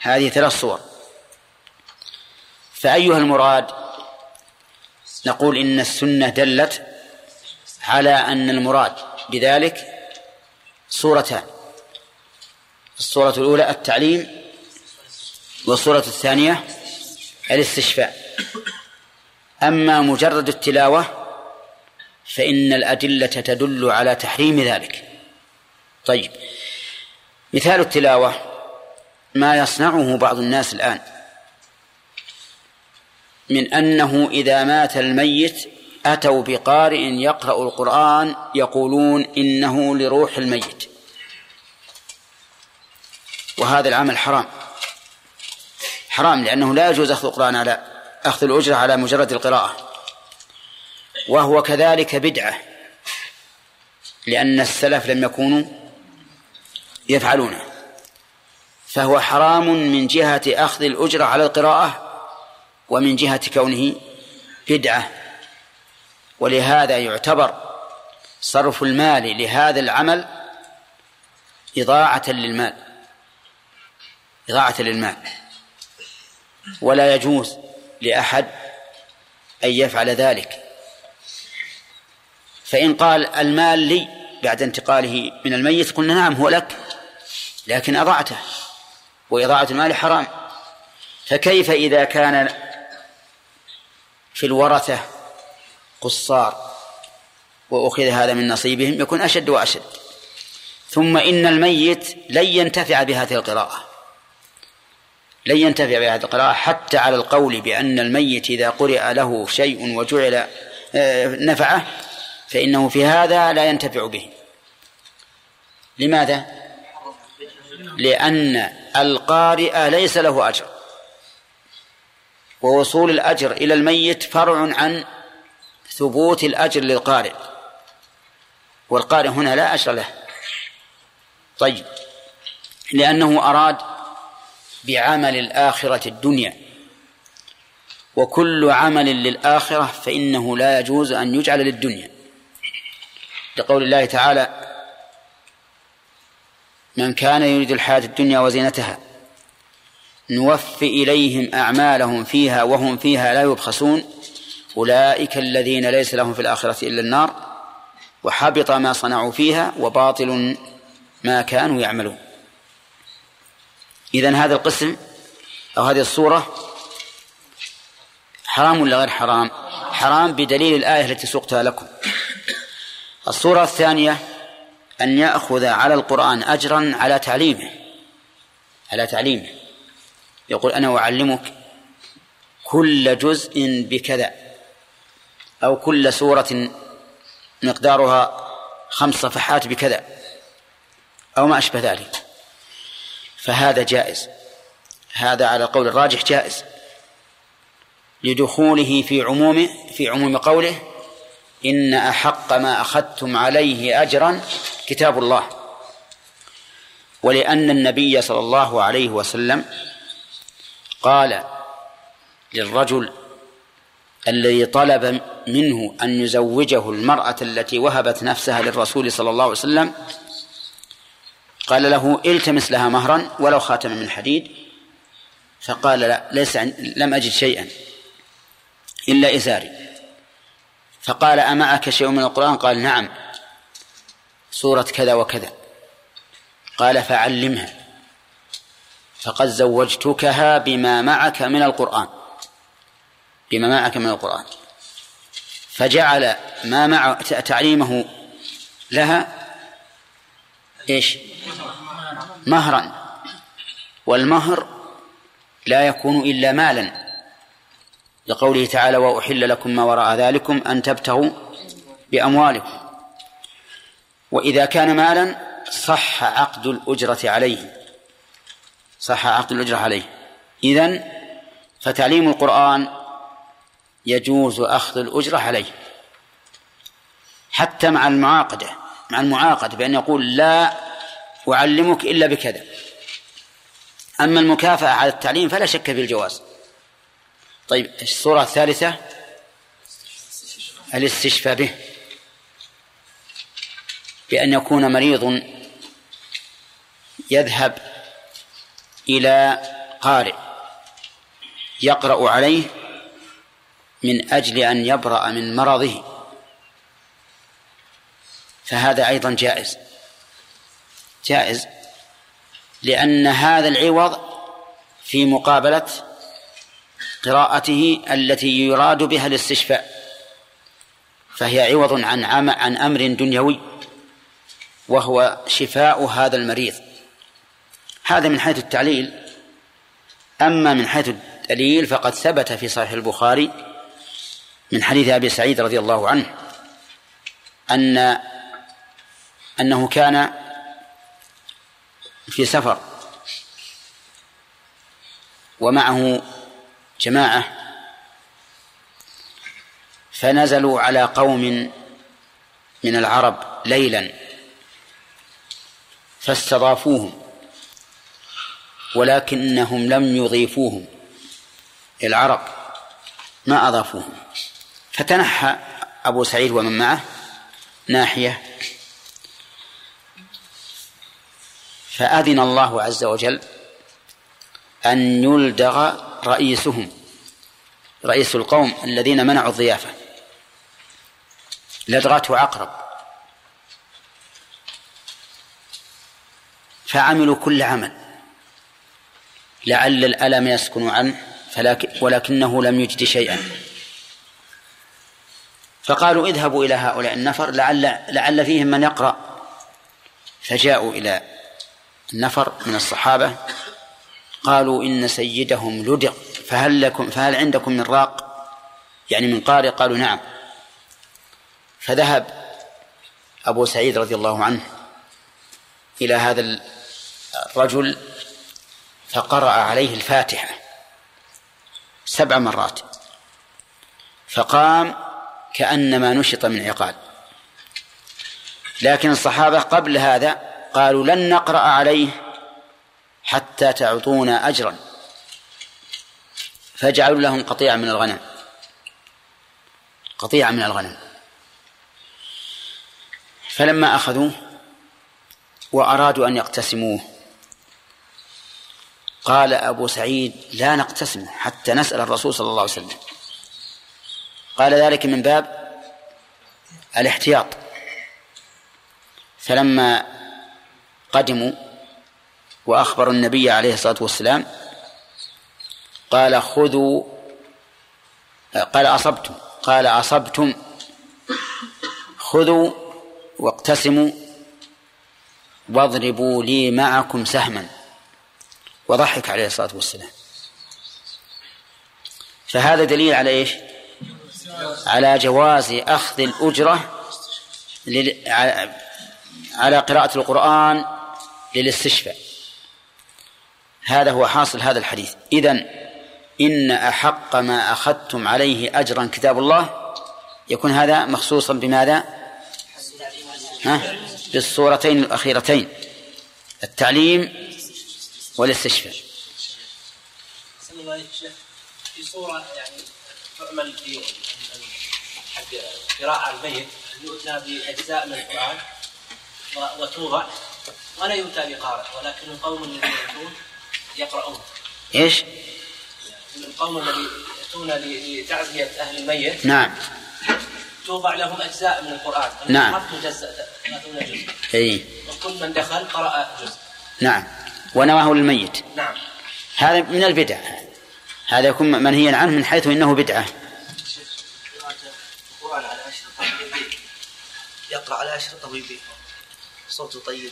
هذه ثلاث صور. فأيها المراد؟ نقول إن السنة دلت على أن المراد بذلك صورتان الصورة الأولى التعليم والصورة الثانية الاستشفاء. أما مجرد التلاوة فإن الأدلة تدل على تحريم ذلك. طيب مثال التلاوة ما يصنعه بعض الناس الآن. من أنه إذا مات الميت أتوا بقارئ يقرأ القرآن يقولون إنه لروح الميت. وهذا العمل حرام. حرام لأنه لا يجوز أخذ القرآن على أخذ الأجرة على مجرد القراءة. وهو كذلك بدعة لأن السلف لم يكونوا يفعلونه. فهو حرام من جهة أخذ الأجرة على القراءة ومن جهة كونه بدعة. ولهذا يعتبر صرف المال لهذا العمل إضاعة للمال. إضاعة للمال. ولا يجوز لأحد أن يفعل ذلك. فإن قال المال لي بعد انتقاله من الميت قلنا نعم هو لك لكن أضعته وإضاعة المال حرام. فكيف إذا كان في الورثة قصار وأخذ هذا من نصيبهم يكون أشد وأشد. ثم إن الميت لن ينتفع بهذه القراءة. لن ينتفع بهذه القراءة حتى على القول بأن الميت إذا قرئ له شيء وجعل آه، نفعه فإنه في هذا لا ينتفع به. لماذا؟ لأن القارئ ليس له أجر. ووصول الأجر إلى الميت فرع عن ثبوت الأجر للقارئ. والقارئ هنا لا أجر له. طيب. لأنه أراد بعمل الآخرة الدنيا. وكل عمل للآخرة فإنه لا يجوز أن يجعل للدنيا. لقول الله تعالى من كان يريد الحياة الدنيا وزينتها نوفي إليهم أعمالهم فيها وهم فيها لا يبخسون. أولئك الذين ليس لهم في الآخرة إلا النار وحبط ما صنعوا فيها وباطل ما كانوا يعملون. إذن هذا القسم أو هذه الصورة حرام ولا غير حرام؟ حرام بدليل الآية التي سقتها لكم. الصورة الثانية أن يأخذ على القرآن أجرا على تعليمه على تعليمه. يقول أنا أعلمك كل جزء بكذا أو كل سورة مقدارها خمس صفحات بكذا أو ما أشبه ذلك. فهذا جائز. هذا على قول الراجح جائز. لدخوله في عمومه في عموم قوله إن أحق ما أخذتم عليه أجرا كتاب الله. ولأن النبي صلى الله عليه وسلم قال للرجل الذي طلب منه أن يزوجه المرأة التي وهبت نفسها للرسول صلى الله عليه وسلم قال له التمس لها مهرا ولو خاتما من حديد فقال لا ليس لم أجد شيئا إلا إزاري. فقال أمعك شيء من القرآن؟ قال نعم سورة كذا وكذا. قال فعلمها. فقد زوجتكها بما معك من القرآن. بما معك من القرآن. فجعل ما مع تعليمه لها إيش؟ مهرا. والمهر لا يكون إلا مالا. لقوله تعالى وأحل لكم ما وراء ذلكم أن تبتغوا بأموالكم. وإذا كان مالا صح عقد الأجرة عليه. صح عقد الأجرة عليه. إذن فتعليم القرآن يجوز أخذ الأجرة عليه. حتى مع المعاقدة مع المعاقدة بأن يقول لا أعلمك إلا بكذا. أما المكافأة على التعليم فلا شك في الجواز. طيب الصورة الثالثة؟ الاستشفاء به. بأن يكون مريض يذهب إلى قارئ يقرأ عليه من أجل أن يبرأ من مرضه. فهذا أيضا جائز. جائز لأن هذا العوض في مقابلة قراءته التي يراد بها الاستشفاء. فهي عوض عن عن أمر دنيوي وهو شفاء هذا المريض. هذا من حيث التعليل. أما من حيث الدليل فقد ثبت في صحيح البخاري من حديث أبي سعيد رضي الله عنه أن أنه كان في سفر ومعه جماعة فنزلوا على قوم من العرب ليلا فاستضافوهم. ولكنهم لم يضيفوهم. العرب ما أضافوهم. فتنحى أبو سعيد ومن معه ناحية فأذن الله عز وجل أن يلدغ رئيسهم رئيس القوم الذين منعوا الضيافة. لدغته عقرب. فعملوا كل عمل. لعل الألم يسكن عنه فلكن ولكنه لم يجد شيئا. فقالوا اذهبوا إلى هؤلاء النفر لعل لعل فيهم من يقرأ. فجاءوا إلى النفر من الصحابة قالوا إن سيدهم لدغ فهل لكم فهل عندكم من راق؟ يعني من قارئ؟ قالوا نعم. فذهب أبو سعيد رضي الله عنه إلى هذا الرجل فقرأ عليه الفاتحة سبع مرات. فقام كأنما نشط من عقال. لكن الصحابة قبل هذا قالوا لن نقرأ عليه حتى تعطونا أجرا. فجعلوا لهم قطيعة من الغنم. قطيعة من الغنم. فلما أخذوه وأرادوا أن يقتسموه قال أبو سعيد لا نقتسم حتى نسأل الرسول صلى الله عليه وسلم. قال ذلك من باب الاحتياط. فلما قدموا وأخبروا النبي عليه الصلاة والسلام قال خذوا قال أصبتم قال أصبتم خذوا واقتسموا واضربوا لي معكم سهما. وضحك عليه الصلاة والسلام. فهذا دليل على إيش؟ على جواز أخذ الأجرة على قراءة القرآن للاستشفاء. هذا هو حاصل هذا الحديث. إذن إن أحق ما أخذتم عليه أجرا كتاب الله يكون هذا مخصوصا بماذا؟ ها؟ بالصورتين الأخيرتين. التعليم والاستشفاء في صورة يعني تعمل في حق قراءة الميت يؤتى بأجزاء من القرآن وتوضع ولا يؤتى بقارئ ولكن القوم الذين يأتون يقرؤون. إيش؟ القوم الذين يأتون لتعزية أهل الميت نعم. توضع لهم أجزاء من القرآن. نعم. ما تجزأ 30 جزء. أي وكل من دخل قرأ جزء. نعم. ونواه للميت. نعم. هذا من البدع. هذا يكون منهيا عنه من حيث إنه بدعة. القرآن على ويبيع يقرأ على أشرطة ويبيع صوته طيب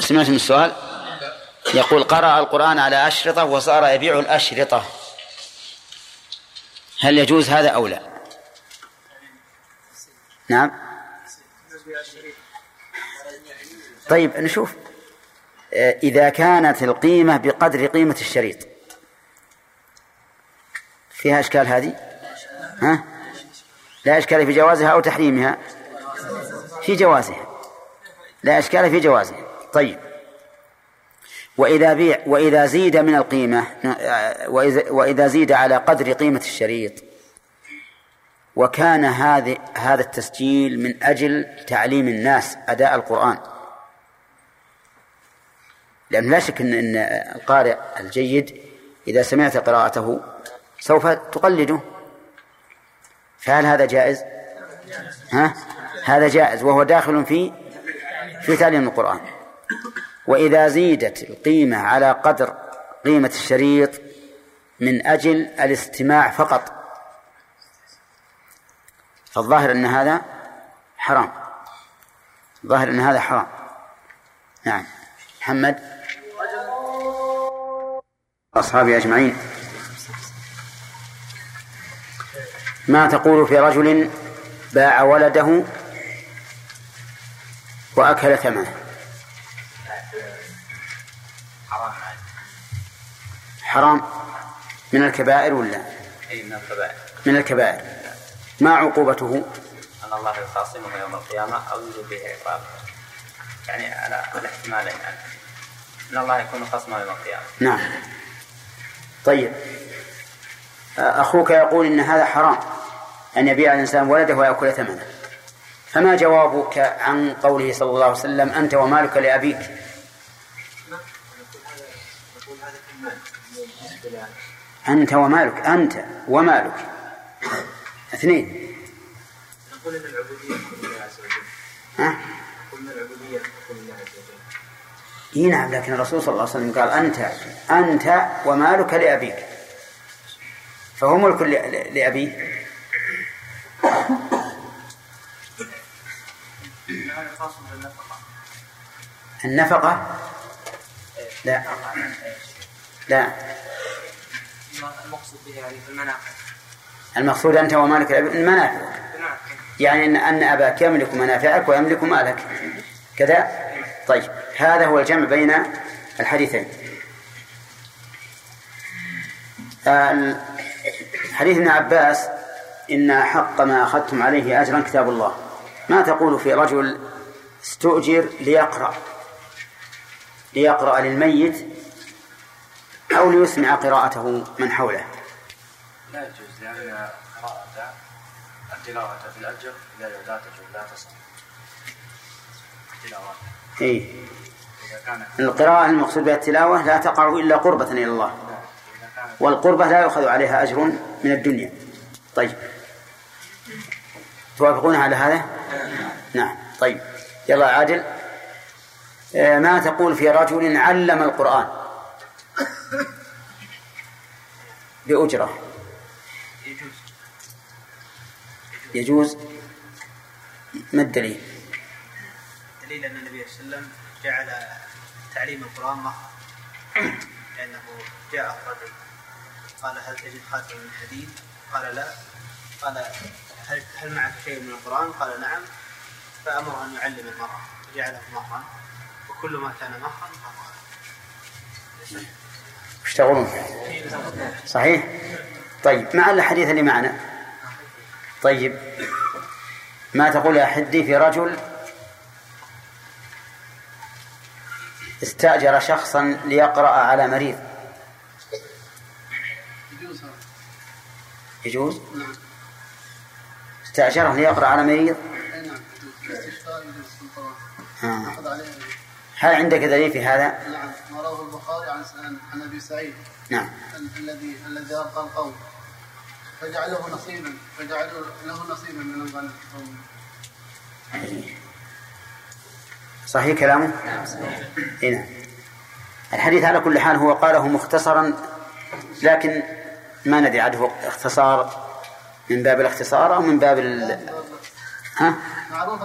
سمعت من السؤال؟ يقول قرأ القرآن على أشرطة وصار يبيع الأشرطة. هل يجوز هذا أو لا؟ نعم. طيب نشوف. آه، إذا كانت القيمة بقدر قيمة الشريط. فيها إشكال هذه؟ ها؟ لا إشكال في جوازها أو تحريمها؟ في جوازها. لا إشكال في جوازها. طيب. وإذا بيع وإذا زيد من القيمة آه، وإذا, وإذا زيد على قدر قيمة الشريط وكان هذا التسجيل من أجل تعليم الناس أداء القرآن. لأن لا شك أن أن القارئ الجيد إذا سمعت قراءته سوف تقلده. فهل هذا جائز؟ ها؟ هذا جائز وهو داخل في في تعليم القرآن. وإذا زيدت القيمة على قدر قيمة الشريط من أجل الاستماع فقط فالظاهر أن هذا حرام. الظاهر أن هذا حرام. نعم. محمد؟ أصحابي أجمعين. ما تقول في رجل باع ولده وأكل ثمنه؟ حرام. من الكبائر ولا؟ اي من الكبائر. من الكبائر. ما عقوبته؟ أن الله يخاصمه يوم القيامة أو يوجب به عقاب يعني على على احتمالين. يعني أن الله يكون خصمه يوم القيامة. نعم. طيب. أخوك يقول إن هذا حرام أن يبيع الإنسان ولده ويأكل ثمنه. فما جوابك عن قوله صلى الله عليه وسلم أنت ومالك لأبيك؟ أنت ومالك أنت ومالك. اثنين. نقول عز وجل. ها؟ نقول إن العبودية تكون لله عز وجل. اي نعم لكن الرسول صلى الله عليه وسلم قال أنت أنت ومالك لأبيك. فهو ملك لأبيه. النفقة؟ لا. لا. المقصود به يعني المنافع المقصود أنت ومالك المنافع. يعني أن أباك يملك منافعك ويملك مالك. كذا؟ طيب. هذا هو الجمع بين الحديثين. آه، حديث ابن عباس إن حق ما أخذتم عليه أجرا كتاب الله. ما تقول في رجل استؤجر ليقرأ ليقرأ للميت أو ليسمع قراءته من حوله؟ لا يجوز لأن قراءة التلاوة في الأجر لا لا تجوز لا تصح. التلاوة إيه. القراءة المقصود بها التلاوة لا تقع إلا قربة إلى الله. والقربة لا يؤخذ عليها أجر من الدنيا. طيب. توافقون على هذا؟ نعم. طيب. يلا عادل. آه، ما تقول في رجل علم القرآن؟ بأجرة. يجوز. يجوز ما الدليل؟ دليل أن النبي صلى الله عليه وسلم جعل تعليم القرآن مهرا لأنه جاء رجل قال هل تجد خاتم من حديد؟ قال لا. قال هل هل معك شيء من القرآن؟ قال نعم. فامره أن يعلم المرأة فجعله مهرا وكل ما كان مهرا فهو يشتغلون. صحيح؟ طيب مع الحديث اللي معنا؟ طيب ما تقول يا حدي في رجل استأجر شخصا ليقرأ على مريض. يجوز؟ نعم استأجره ليقرأ على مريض؟ نعم آه. هل عندك دليل في هذا؟ نعم. رواه البخاري عن عن ابي سعيد نعم ال- الذي الذي ارقى القوم فجعله نصيبا. فجعلوا له نصيبا من الغنم صحيح كلامه؟ إيه. نعم الحديث على كل حال هو قاله مختصرا لكن ما ندري عاد هو اختصار من باب الاختصار أو من باب ال... ها؟ معروف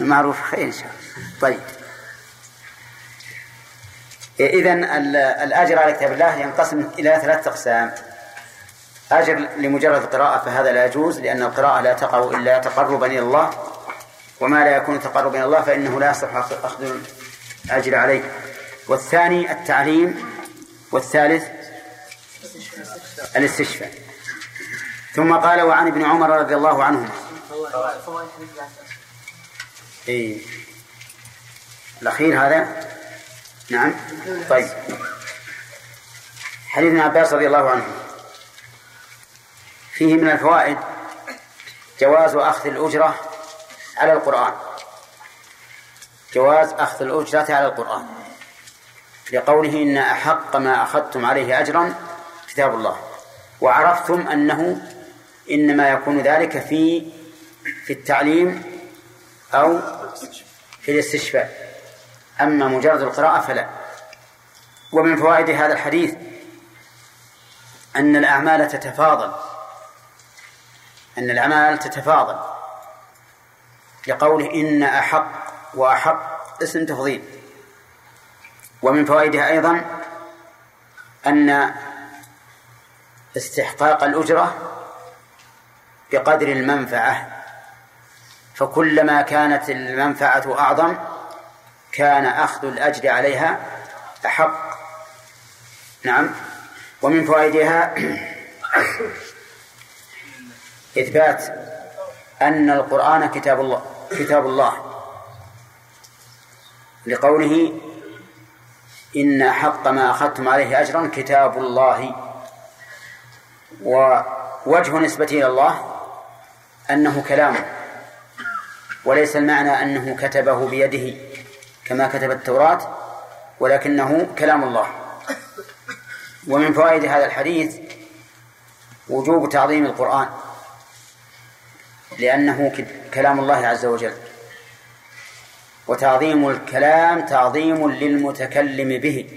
معروف خير إن شاء الله. طيب. إذا الأجر على كتاب الله ينقسم إلى ثلاثة أقسام. أجر لمجرد القراءة فهذا لا يجوز لأن القراءة لا تقع إلا تقربا إلى الله. وما لا يكون تقربا إلى الله فإنه لا يصح أخذ الأجر عليه. والثاني التعليم والثالث الاستشفاء. ثم قال وعن ابن عمر رضي الله عنهما إيه. الأخير هذا؟ نعم. طيب. حديث ابن عباس رضي الله عنه. فيه من الفوائد جواز أخذ الأجرة على القرآن. جواز أخذ الأجرة على القرآن. لقوله إن أحق ما أخذتم عليه أجرا كتاب الله. وعرفتم أنه إنما يكون ذلك في في التعليم أو في الاستشفاء. أما مجرد القراءة فلا. ومن فوائد هذا الحديث أن الأعمال تتفاضل. أن الأعمال تتفاضل. لقوله إن أحق وأحق اسم تفضيل. ومن فوائدها أيضا أن استحقاق الأجرة بقدر المنفعة فكلما كانت المنفعة أعظم كان أخذ الأجر عليها أحق. نعم. ومن فوائدها إثبات أن القرآن كتاب الله. كتاب الله لقوله إن حق ما أخذتم عليه أجرا كتاب الله ووجه نسبته إلى الله أنه كلامه وليس المعنى أنه كتبه بيده كما كتب التوراة ولكنه كلام الله ومن فوائد هذا الحديث وجوب تعظيم القرآن لأنه كلام الله عز وجل. وتعظيم الكلام تعظيم للمتكلم به.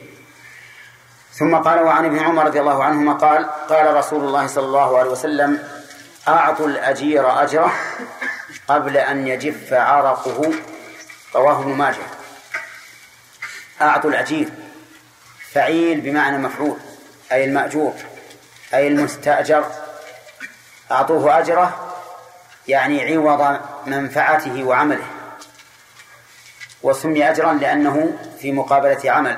ثم قال وعن ابن عمر رضي الله عنهما قال قال رسول الله صلى الله عليه وسلم أعطوا الأجير أجره قبل أن يجف عرقه. رواه ابن ماجه. أعطوا الأجير. فعيل بمعنى مفعول أي المأجور أي المستأجر. أعطوه أجره يعني عوض منفعته وعمله وسمي أجرا لأنه في مقابلة عمل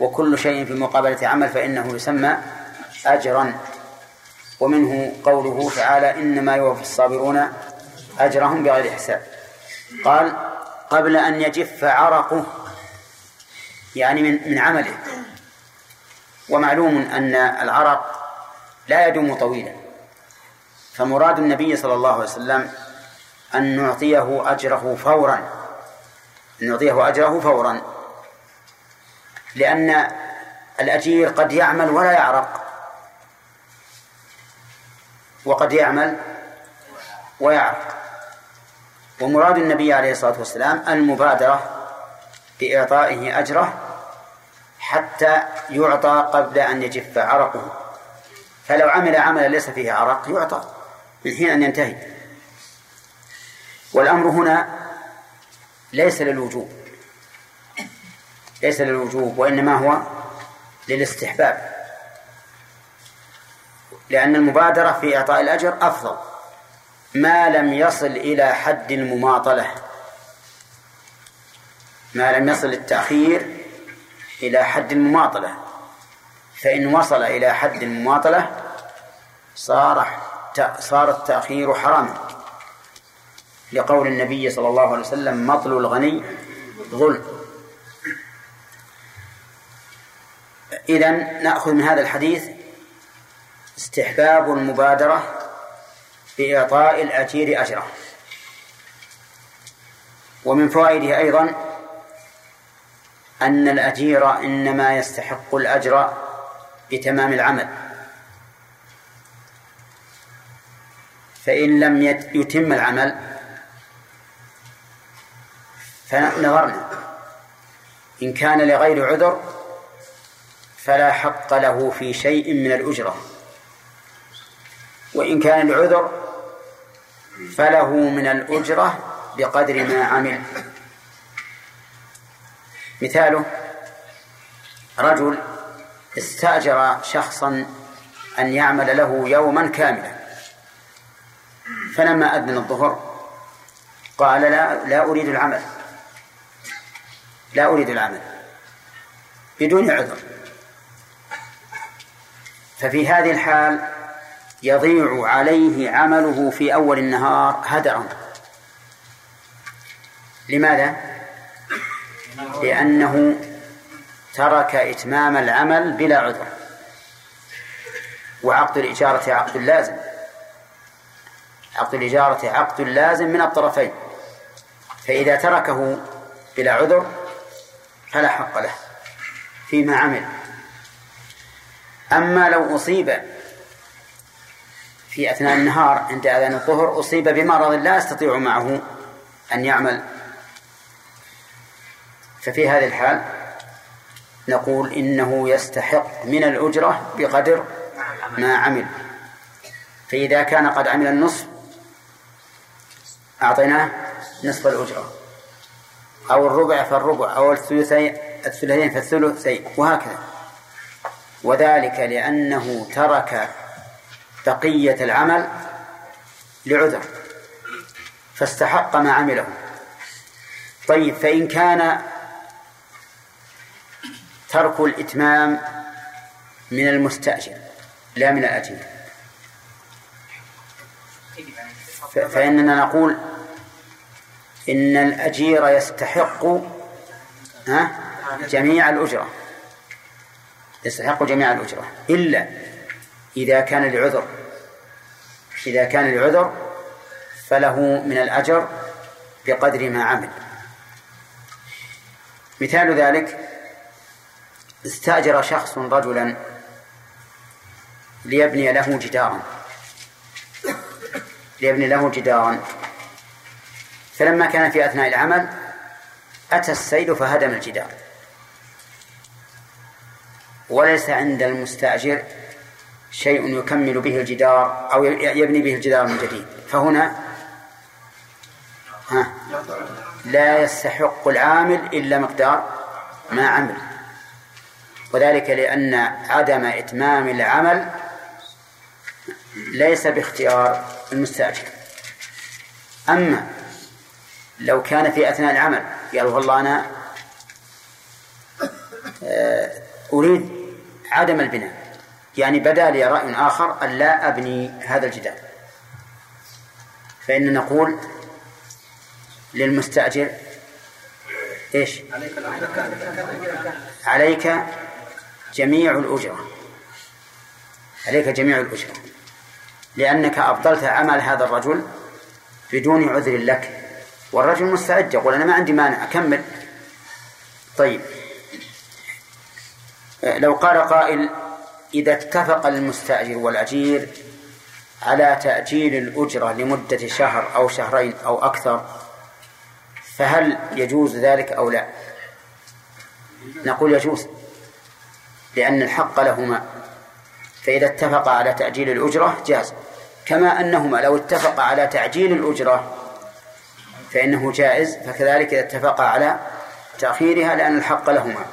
وكل شيء في مقابلة عمل فإنه يسمى أجرا. ومنه قوله تعالى إنما يوفى الصابرون أجرهم بغير حساب. قال قبل أن يجف عرقه يعني من من عمله. ومعلوم أن العرق لا يدوم طويلا. فمراد النبي صلى الله عليه وسلم أن نعطيه أجره فورا. أن نعطيه أجره فورا. لأن الأجير قد يعمل ولا يعرق. وقد يعمل ويعرق. ومراد النبي عليه الصلاة والسلام المبادرة بإعطائه أجره حتى يعطى قبل أن يجف عرقه. فلو عمل عملا ليس فيه عرق يعطى. حين أن ينتهي. والأمر هنا ليس للوجوب. ليس للوجوب وإنما هو للاستحباب. لأن المبادرة في إعطاء الأجر أفضل. ما لم يصل إلى حد المماطلة. ما لم يصل التأخير إلى حد المماطلة. فإن وصل إلى حد المماطلة صار صار التأخير حراما. لقول النبي صلى الله عليه وسلم مطل الغني ظلم. إذا نأخذ من هذا الحديث استحباب المبادرة بإعطاء الأجير أجره ومن فوائده أيضا أن الأجير إنما يستحق الأجر بتمام العمل. فإن لم يتم العمل فنظرنا. إن كان لغير عذر فلا حق له في شيء من الأجرة. وإن كان العذر فله من الأجرة بقدر ما عمل. مثاله رجل استأجر شخصا أن يعمل له يوما كاملا. فلما أذن الظهر. قال لا لا أريد العمل. لا أريد العمل. بدون عذر. ففي هذه الحال يضيع عليه عمله في أول النهار هدرا. لماذا؟ لأنه ترك إتمام العمل بلا عذر. وعقد الإجارة عقد لازم. عقد الإجارة عقد لازم من الطرفين. فإذا تركه بلا عذر فلا حق له فيما عمل. أما لو أصيب في أثناء النهار عند أذان الظهر أصيب بمرض لا يستطيع معه أن يعمل. ففي هذه الحال نقول إنه يستحق من الأجرة بقدر ما عمل. فإذا كان قد عمل النصف أعطيناه نصف الأجرة. أو الربع فالربع أو الثلثين الثلثين فالثلثين وهكذا. وذلك لأنه ترك بقية العمل لعذر فاستحق ما عمله. طيب فإن كان ترك الإتمام من المستأجر لا من الأجير. فإننا نقول إن الأجير يستحق جميع الأجرة. يستحق جميع الأجرة. إلا إذا كان لعذر. إذا كان لعذر فله من الأجر بقدر ما عمل. مثال ذلك استأجر شخص رجلا ليبني له جدارا. ليبني له جدارا فلما كان في أثناء العمل أتى السيل فهدم الجدار. وليس عند المستأجر شيء يكمل به الجدار أو يبني به الجدار من جديد. فهنا ها لا يستحق العامل إلا مقدار ما عمل. وذلك لأن عدم إتمام العمل ليس باختيار المستأجر أما لو كان في أثناء العمل قال والله أنا آه، أريد عدم البناء. يعني بدا لي رأي آخر أن لا أبني هذا الجدار. فإن نقول للمستأجر إيش؟ عليك جميع الأجرة. عليك جميع الأجرة. لأنك أبطلت عمل هذا الرجل بدون عذر لك. والرجل مستعد. يقول أنا ما عندي مانع. أكمل. طيب. لو قال قائل إذا اتفق المستأجر والأجير على تأجيل الأجرة لمدة شهر أو شهرين أو أكثر فهل يجوز ذلك أو لا؟ نقول يجوز لأن الحق لهما. فإذا اتفق على تأجيل الأجرة جاز. كما أنهما لو اتفق على تعجيل الأجرة فإنه جائز فكذلك إذا اتفق على تأخيرها لأن الحق لهما.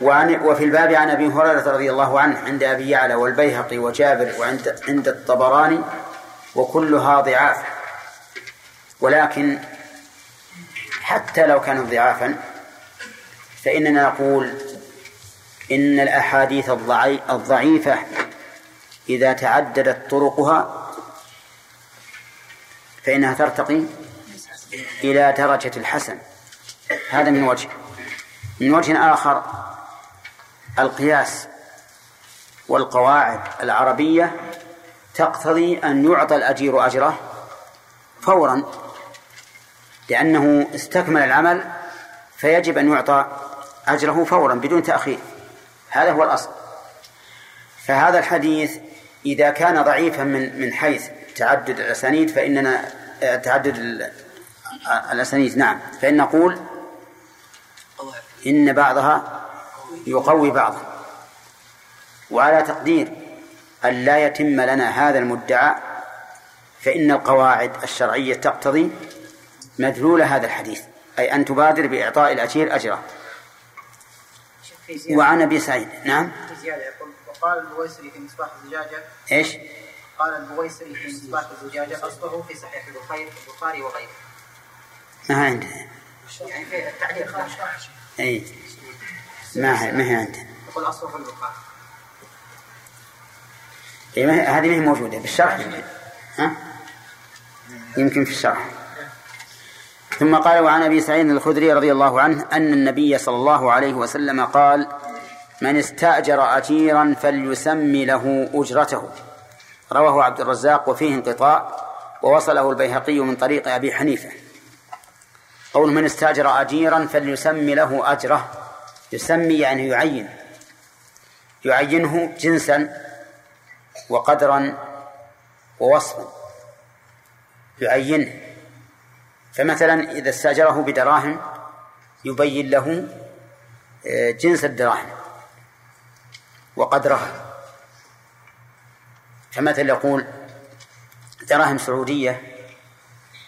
وعن وفي الباب عن أبي هريرة رضي الله عنه عند أبي يعلى والبيهقي وجابر وعند عند الطبراني وكلها ضعاف. ولكن حتى لو كانت ضعافا فإننا نقول إن الأحاديث الضعي- الضعيفة إذا تعددت طرقها فإنها ترتقي إلى درجة الحسن. هذا من وجه. من وجه آخر القياس والقواعد العربية تقتضي أن يعطى الأجير أجره فورا لأنه استكمل العمل فيجب أن يعطى أجره فورا بدون تأخير. هذا هو الأصل. فهذا الحديث إذا كان ضعيفا من من حيث تعدد الأسانيد فإننا آه، تعدد آه، الأسانيد. نعم. فإن نقول إن بعضها يقوي بعضا. وعلى تقدير أن لا يتم لنا هذا المدعى فإن القواعد الشرعية تقتضي مدلول هذا الحديث. أي أن تبادر بإعطاء الأجير أجره وعن أبي سعيد. نعم. في زيادة يقول وقال البويسري في مصباح الزجاجة. إيش؟ قال البويسري في مصباح الزجاجة أصله في صحيح البخاري البخاري وغيره. ما عندنا يعني في التعليق. أي. ما هي ما هي عندنا يقول أصله في البخاري. إيه ما هي- هذه ما هي موجودة بالشرح. يمكن ها؟ يمكن في الشرح. ثم قال وعن أبي سعيد الخدري رضي الله عنه أن النبي صلى الله عليه وسلم قال من استأجر أجيرا فليسم له أجرته. رواه عبد الرزاق وفيه انقطاع ووصله البيهقي من طريق أبي حنيفة. قول من استأجر أجيرا فليسم له أجره. يسمي يعني يعين. يعينه جنسا وقدرا ووصفا. يعينه. فمثلا إذا استأجره بدراهم يبين له آه، جنس الدراهم وقدرها. فمثلا يقول دراهم سعودية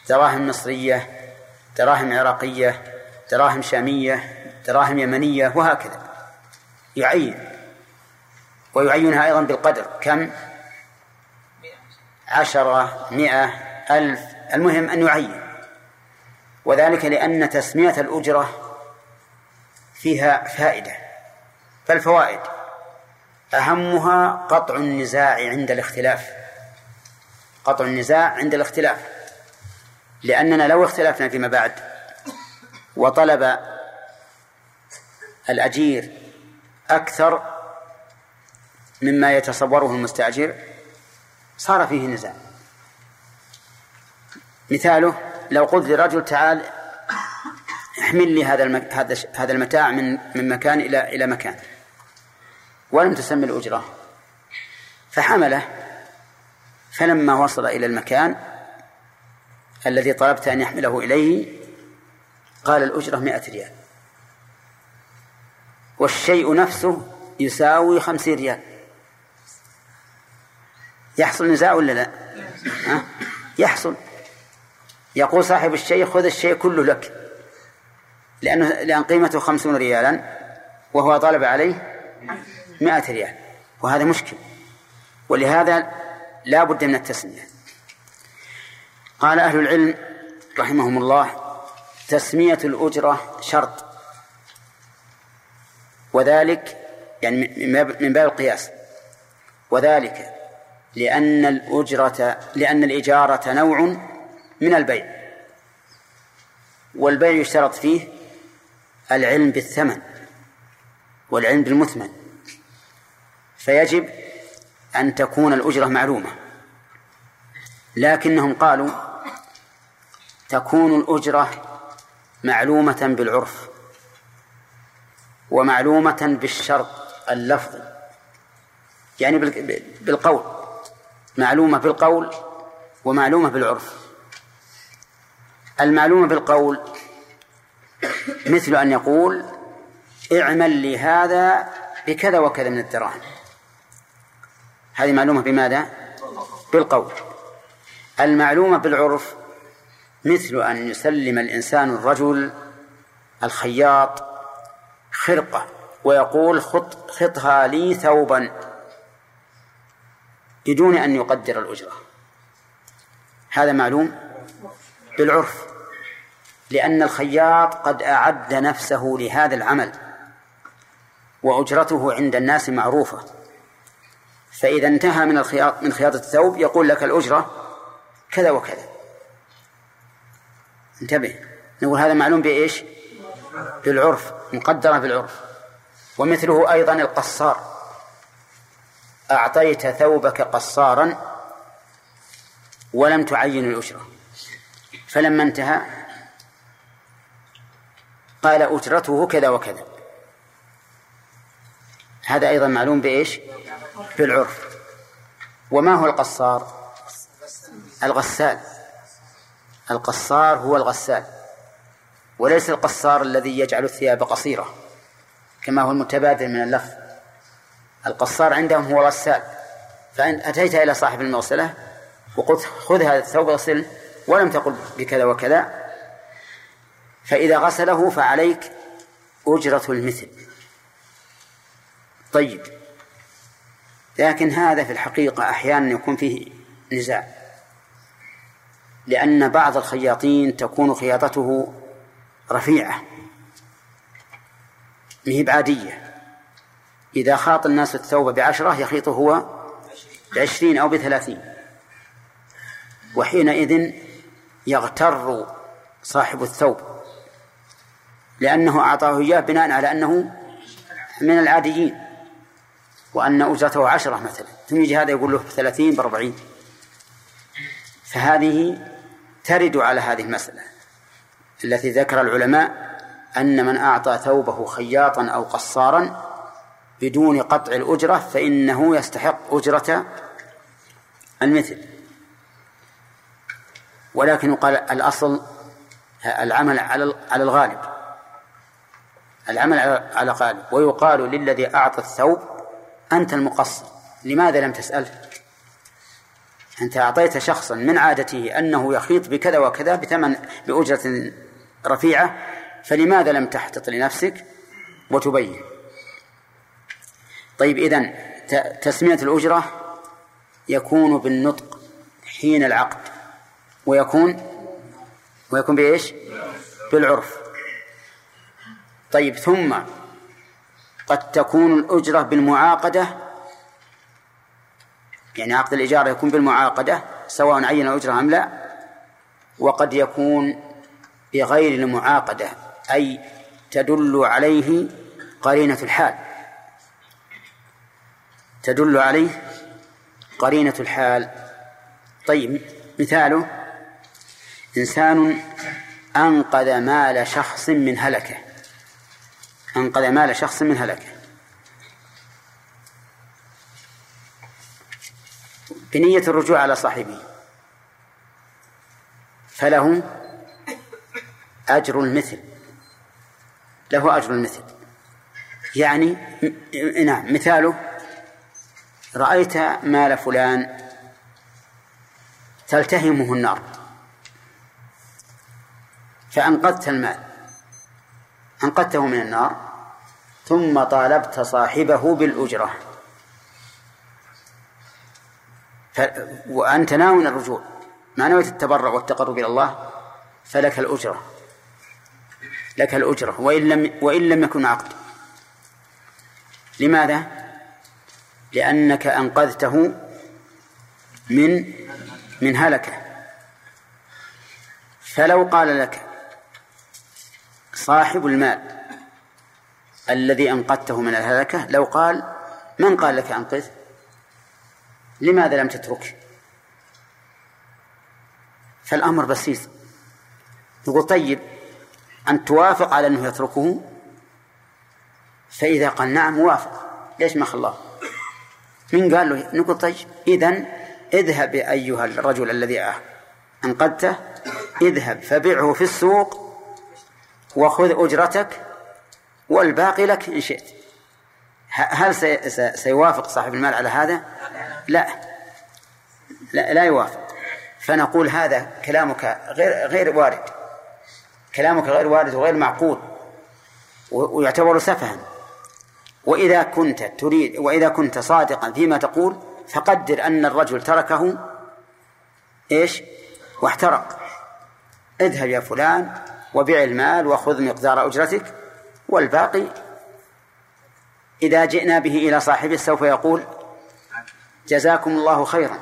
دراهم مصرية دراهم عراقية دراهم شامية دراهم يمنية وهكذا. يعين. ويعينها أيضا بالقدر. كم؟ عشرة مئة ألف. المهم أن يعين. وذلك لأن تسمية الأجرة فيها فائدة فالفوائد أهمها قطع النزاع عند الاختلاف قطع النزاع عند الاختلاف لأننا لو اختلفنا فيما بعد وطلب الأجير أكثر مما يتصوره المستأجر صار فيه نزاع. مثاله لو قلت لرجل تعال احمل لي هذا المك... هذا هذا المتاع من من مكان إلى إلى مكان. ولم تسمى الأجرة. فحمله. فلما وصل إلى المكان الذي طلبت أن يحمله إليه قال الأجرة مائة ريال. والشيء نفسه يساوي خمسين ريال. يحصل نزاع ولا لا؟ ها؟ يحصل. يقول صاحب الشيء خذ الشيء كله لك. لأنه لأن قيمته خمسون ريالا وهو طالب عليه مائة ريال. وهذا مشكل. ولهذا لا بد من التسمية. قال أهل العلم رحمهم الله تسمية الأجرة شرط. وذلك يعني من باب القياس. وذلك لأن الأجرة لأن الإجارة نوع من البيع. والبيع يشترط فيه العلم بالثمن والعلم بالمثمن. فيجب أن تكون الأجرة معلومة. لكنهم قالوا تكون الأجرة معلومة بالعرف ومعلومة بالشرط اللفظي يعني بالقول. معلومة بالقول ومعلومة بالعرف. المعلومة بالقول مثل أن يقول اعمل لي هذا بكذا وكذا من الدراهم. هذه معلومة بماذا؟ بالقول. المعلومة بالعرف مثل أن يسلم الإنسان الرجل الخياط خرقة ويقول خط خطها لي ثوبا بدون أن يقدر الأجرة. هذا معلوم بالعرف. لأن الخياط قد أعد نفسه لهذا العمل وأجرته عند الناس معروفة. فإذا انتهى من الخياط من خياطة الثوب يقول لك الأجرة كذا وكذا. انتبه نقول هذا معلوم بإيش؟ بالعرف مقدرة بالعرف. ومثله أيضا القصار. أعطيت ثوبك قصارا ولم تعين الأجرة. فلما انتهى قال أجرته كذا وكذا. هذا أيضا معلوم بإيش؟ بالعرف. وما هو القصار؟ الغسال. القصار هو الغسال. وليس القصار الذي يجعل الثياب قصيرة كما هو المتبادل من اللفظ القصار عندهم هو غسال فإن أتيت إلى صاحب المغسلة وقلت خذ هذا الثوب اغسله ولم تقل بكذا وكذا فإذا غسله فعليك أجرة المثل. طيب. لكن هذا في الحقيقة أحيانا يكون فيه نزاع. لأن بعض الخياطين تكون خياطته رفيعة. مهب عادية إذا خاط الناس الثوب بعشرة يخيطه هو بعشرين أو بثلاثين. وحينئذ يغتر صاحب الثوب. لأنه أعطاه إياه بناء على أنه من العاديين وأن أجرته عشرة مثلا. ثم يجي هذا يقول له ثلاثين بأربعين. فهذه ترد على هذه المسألة التي ذكر العلماء أن من أعطى ثوبه خياطا أو قصارا بدون قطع الأجرة فإنه يستحق أجرة المثل. ولكن يقال الأصل العمل على على الغالب. العمل على الغالب ويقال للذي أعطى الثوب أنت المقصر. لماذا لم تسأله أنت أعطيت شخصا من عادته أنه يخيط بكذا وكذا بثمن بأجرة رفيعة فلماذا لم تحتط لنفسك وتبين؟ طيب إذن تسمية الأجرة يكون بالنطق حين العقد ويكون ويكون بإيش؟ بالعرف. طيب ثم قد تكون الأجرة بالمعاقدة يعني عقد الإجارة يكون بالمعاقدة سواء عين الأجرة أم لا وقد يكون بغير المعاقدة أي تدل عليه قرينة الحال. تدل عليه قرينة الحال. طيب مثاله إنسان أنقذ مال شخص من هلكة. أنقذ مال شخص من هلكة بنية الرجوع على صاحبه. فله أجر المثل. له أجر المثل. يعني نعم مثاله رأيت مال فلان تلتهمه النار. فأنقذت المال. أنقذته من النار. ثم طالبت صاحبه بالأجرة. ف... وأنت ناوي الرجوع. ما نويت التبرع والتقرب إلى الله؟ فلك الأجرة. لك الأجرة. وإن لم وإن لم يكن عقد. لماذا؟ لأنك أنقذته من من هلكة. فلو قال لك صاحب المال الذي أنقذته من الهلكة؟ لو قال من قال لك أنقذ؟ لماذا لم تترك فالأمر بسيط. يقول طيب أن توافق على أنه يتركه؟ فإذا قال نعم موافق. ليش ما خلاه؟ من قال له؟ نقول طيب إذن اذهب أيها الرجل الذي أنقذته اذهب فبعه في السوق وخذ أجرتك والباقي لك إن شئت. هل سيوافق صاحب المال على هذا؟ لا. لا, لا يوافق. فنقول هذا كلامك غير غير وارد. كلامك غير وارد وغير معقول. ويعتبر سفها. وإذا كنت تريد وإذا كنت صادقا فيما تقول فقدر أن الرجل تركه إيش؟ واحترق. اذهب يا فلان وبيع المال وخذ مقدار أجرتك. والباقي إذا جئنا به إلى صاحبه سوف يقول جزاكم الله خيرا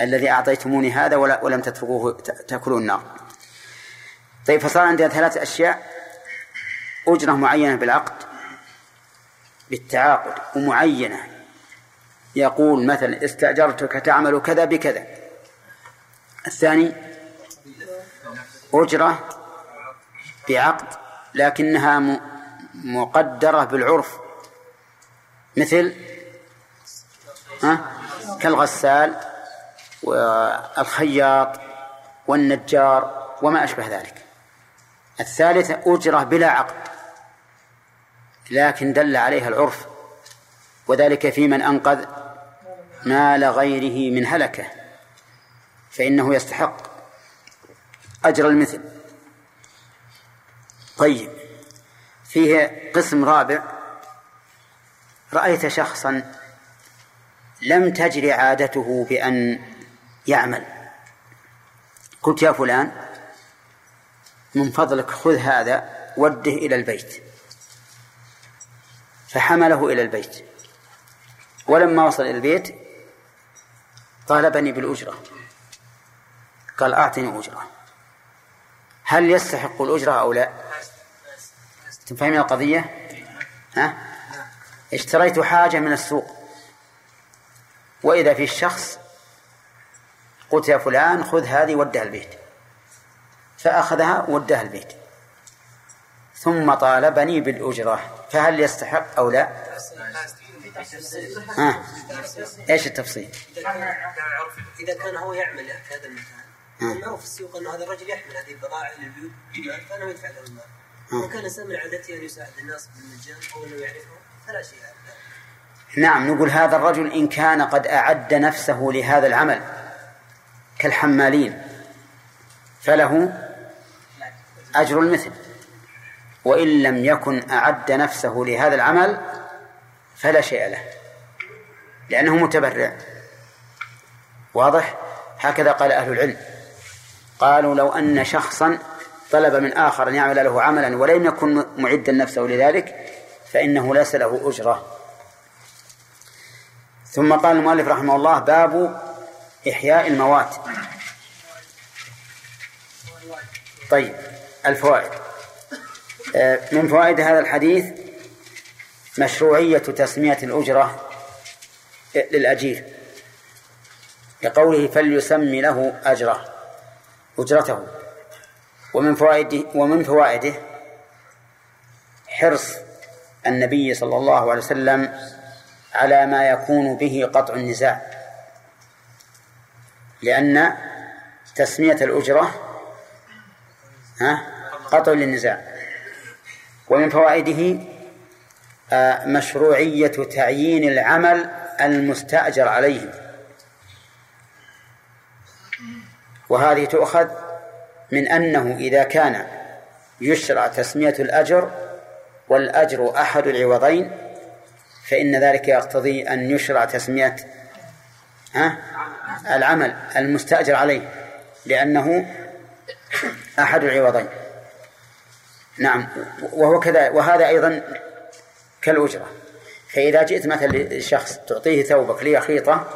الذي أعطيتموني هذا ولم تتركوه تأكلوا النار. طيب فصار عندنا ثلاث أشياء. أجرة معينة بالعقد بالتعاقد ومعينة. يقول مثلا استأجرتك تعمل كذا بكذا. الثاني أجرة بعقد. لكنها مقدرة بالعرف. مثل ها؟ كالغسال والخياط والنجار وما أشبه ذلك. الثالثة أجرة بلا عقد لكن دل عليها العرف. وذلك في من أنقذ مال غيره من هلكة فإنه يستحق أجر المثل. طيب. فيه قسم رابع. رأيت شخصا لم تجر عادته بأن يعمل. قلت يا فلان من فضلك خذ هذا وده إلى البيت. فحمله إلى البيت. ولما وصل إلى البيت طالبني بالأجرة. قال أعطني أجرة. هل يستحق الأجرة أو لا؟ تفهمين القضية ها؟ اشتريت حاجة من السوق وإذا في الشخص قلت يا فلان خذ هذه ودها البيت فأخذها ودها البيت ثم طالبني بالأجرة فهل يستحق أو لا؟ ها. إيش التفصيل؟ إذا كان هو يعمل في هذا المكان معروف في السوق ان هذا الرجل يحمل هذه البضائع للبيوت فانه يدفع له المال. وكان الانسان من عادته أن يساعد الناس بالمجان أو أنه يعرفهم فلا شيء نعم نقول هذا الرجل إن كان قد أعد نفسه لهذا العمل كالحمالين فله أجر المثل. وإن لم يكن أعد نفسه لهذا العمل فلا شيء له لأنه متبرع. واضح؟ هكذا قال أهل العلم. قالوا لو أن شخصا طلب من آخر أن يعمل له عملا ولم يكن معدا نفسه لذلك فإنه ليس له أجرة. ثم قال المؤلف رحمه الله باب إحياء الموات. طيب الفوائد. آه، من فوائد هذا الحديث مشروعية تسمية الأجرة للأجير لقوله فليسمي له أجره أجرته. ومن فوائده ومن فوائده حرص النبي صلى الله عليه وسلم على ما يكون به قطع النزاع. لأن تسمية الأجرة ها قطع للنزاع. ومن فوائده آه، مشروعية تعيين العمل المستأجر عليه وهذه تؤخذ من أنه إذا كان يشرع تسمية الأجر والأجر أحد العوضين فإن ذلك يقتضي أن يشرع تسمية العمل المستأجر عليه لأنه أحد العوضين. نعم وهو كذا وهذا أيضا كالأجرة. فإذا جئت مثلا لشخص تعطيه ثوبك ليخيطه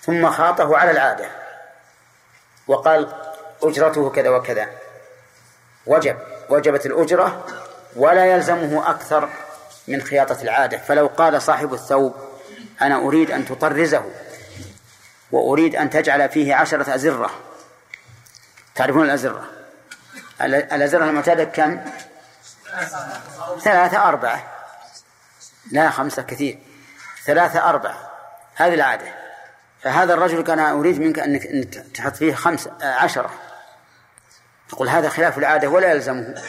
ثم خاطه على العادة وقال أجرته كذا وكذا. وجب وجبت الأجرة ولا يلزمه أكثر من خياطة العادة. فلو قال صاحب الثوب أنا أريد أن تطرزه وأريد أن تجعل فيه عشرة أزرة. تعرفون الأزرة؟ الأزرة المعتادة كم؟ ثلاثة أربعة. لا خمسة كثير. ثلاثة أربعة. هذه العادة. فهذا الرجل كان أريد منك أنك تحط فيه خمسة عشرة. يقول هذا خلاف العادة ولا يلزمه.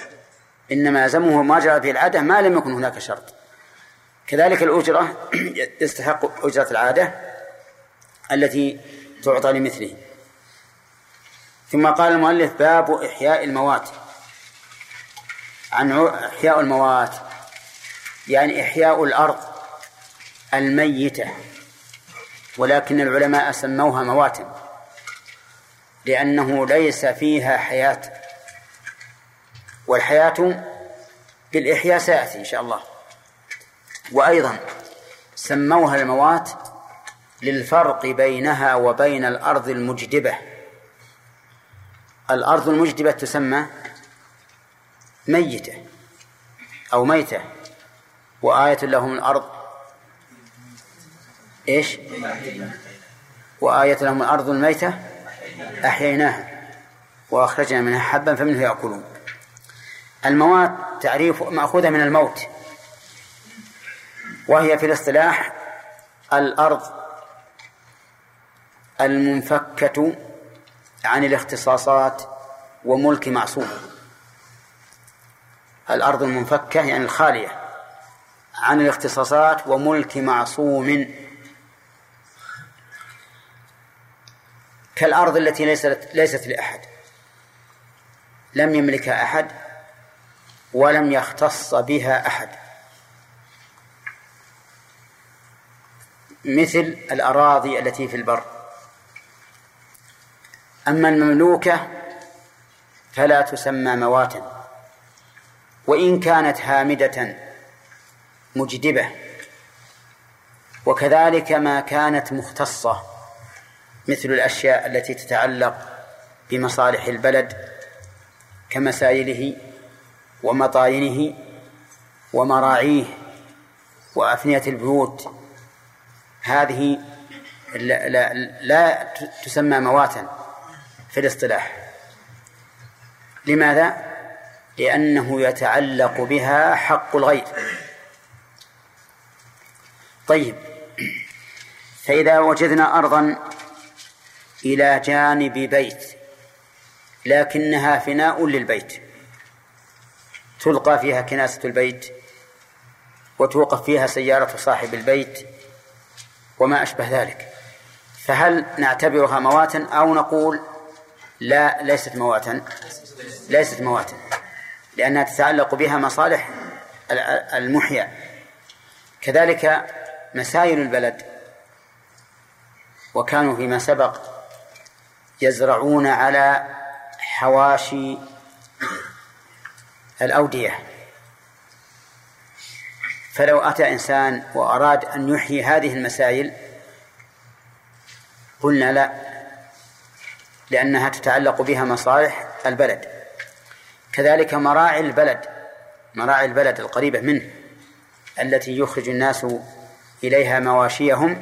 إنما يلزمه ما جرى به العادة ما لم يكن هناك شرط. كذلك الأجرة يستحق أجرة العادة التي تعطى لمثله. ثم قال المؤلف باب إحياء الموات. عن إحياء الموات. يعني إحياء الأرض الميتة. ولكن العلماء سموها مواتم لأنه ليس فيها حياة والحياة بالإحياء سيأتي إن شاء الله. وأيضا سموها الموات للفرق بينها وبين الأرض المجدبة. الأرض المجدبة تسمى ميتة أو ميتة وآية لهم الأرض إيش؟ وآية لهم الأرض الميتة أحييناها وأخرجنا منها حبا فمنه يأكلون. الموات تعريف مأخوذة من الموت. وهي في الاصطلاح الأرض المنفكة عن الاختصاصات وملك معصوم. الأرض المنفكة يعني الخالية عن الاختصاصات وملك معصوم. كالأرض التي ليست ليست لأحد. لم يملكها أحد ولم يختص بها أحد. مثل الأراضي التي في البر. أما المملوكة فلا تسمى مواتا وإن كانت هامدة مجدبة. وكذلك ما كانت مختصة. مثل الأشياء التي تتعلق بمصالح البلد كمسائله ومطاينه ومراعيه وأفنية البيوت. هذه لا, لا, لا تسمى مواتا في الاصطلاح. لماذا؟ لأنه يتعلق بها حق الغير. طيب. فإذا وجدنا أرضا إلى جانب بيت لكنها فناء للبيت. تلقى فيها كناسة البيت وتوقف فيها سيارة صاحب البيت وما أشبه ذلك. فهل نعتبرها مواتا أو نقول لا ليست مواتا ليست مواتا لأنها تتعلق بها مصالح المحيا. كذلك مسائل البلد وكانوا فيما سبق يزرعون على حواشي الأودية. فلو أتى إنسان وأراد أن يحيي هذه المسائل قلنا لا لأنها تتعلق بها مصالح البلد. كذلك مراعي البلد مراعي البلد القريبة منه التي يخرج الناس إليها مواشيهم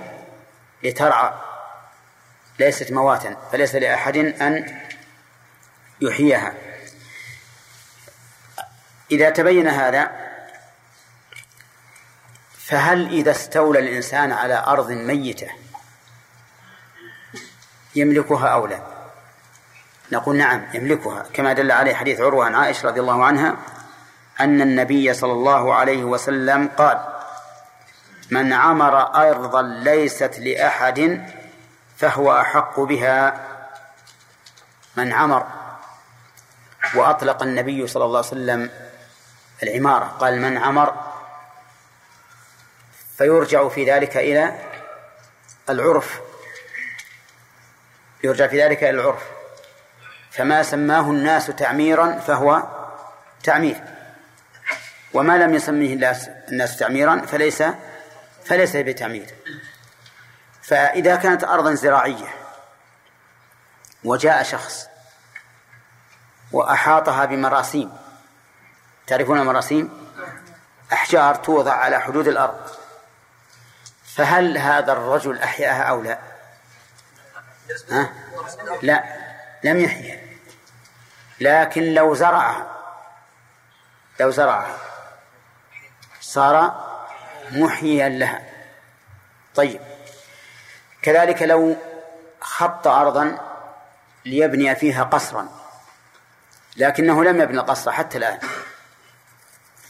لترعى ليست مواتا فليس لأحد أن يحييها. إذا تبين هذا فهل إذا استولى الإنسان على أرض ميتة يملكها أو لا؟ نقول نعم يملكها. كما دل عليه حديث عروة عن عائشة رضي الله عنها أن النبي صلى الله عليه وسلم قال من عمر أرضا ليست لأحد فهو أحق بها من عمر وأطلق النبي صلى الله عليه وسلم العمارة. قال من عمر فيرجع في ذلك إلى العرف. يرجع في ذلك إلى العرف. فما سماه الناس تعميرا فهو تعمير. وما لم يسميه الناس تعميرا فليس فليس بتعمير. فإذا كانت أرضا زراعية وجاء شخص وأحاطها بمراسيم تعرفون المراسيم؟ أحجار توضع على حدود الأرض. فهل هذا الرجل أحياها أو لا؟ ها؟ لا لم يحيها لكن لو زرعها لو زرعها صار محييا لها. طيب. كذلك لو خط أرضا ليبني فيها قصرا لكنه لم يبني القصر حتى الآن.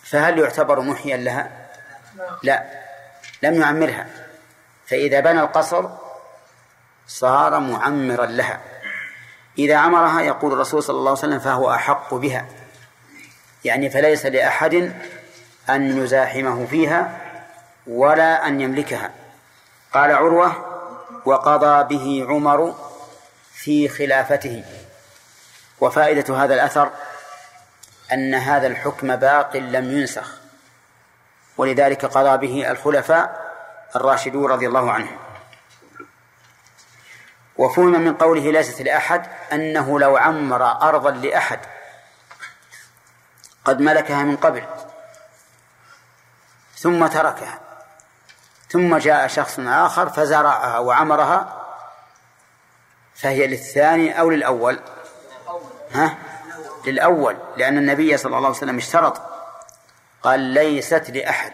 فهل يعتبر محيا لها؟ لا لم يعمرها. فإذا بنى القصر صار معمرا لها. إذا عمرها يقول الرسول صلى الله عليه وسلم فهو أحق بها. يعني فليس لأحد أن يزاحمه فيها ولا أن يملكها. قال عروة وقضى به عمر في خلافته. وفائدة هذا الأثر أن هذا الحكم باق لم ينسخ ولذلك قضى به الخلفاء الراشدون رضي الله عنهم. وفهم من قوله ليست لأحد أنه لو عمر أرضا لأحد قد ملكها من قبل ثم تركها. ثم جاء شخص آخر فزرعها وعمرها فهي للثاني أو للأول؟ ها؟ للأول لأن النبي صلى الله عليه وسلم اشترط قال ليست لأحد.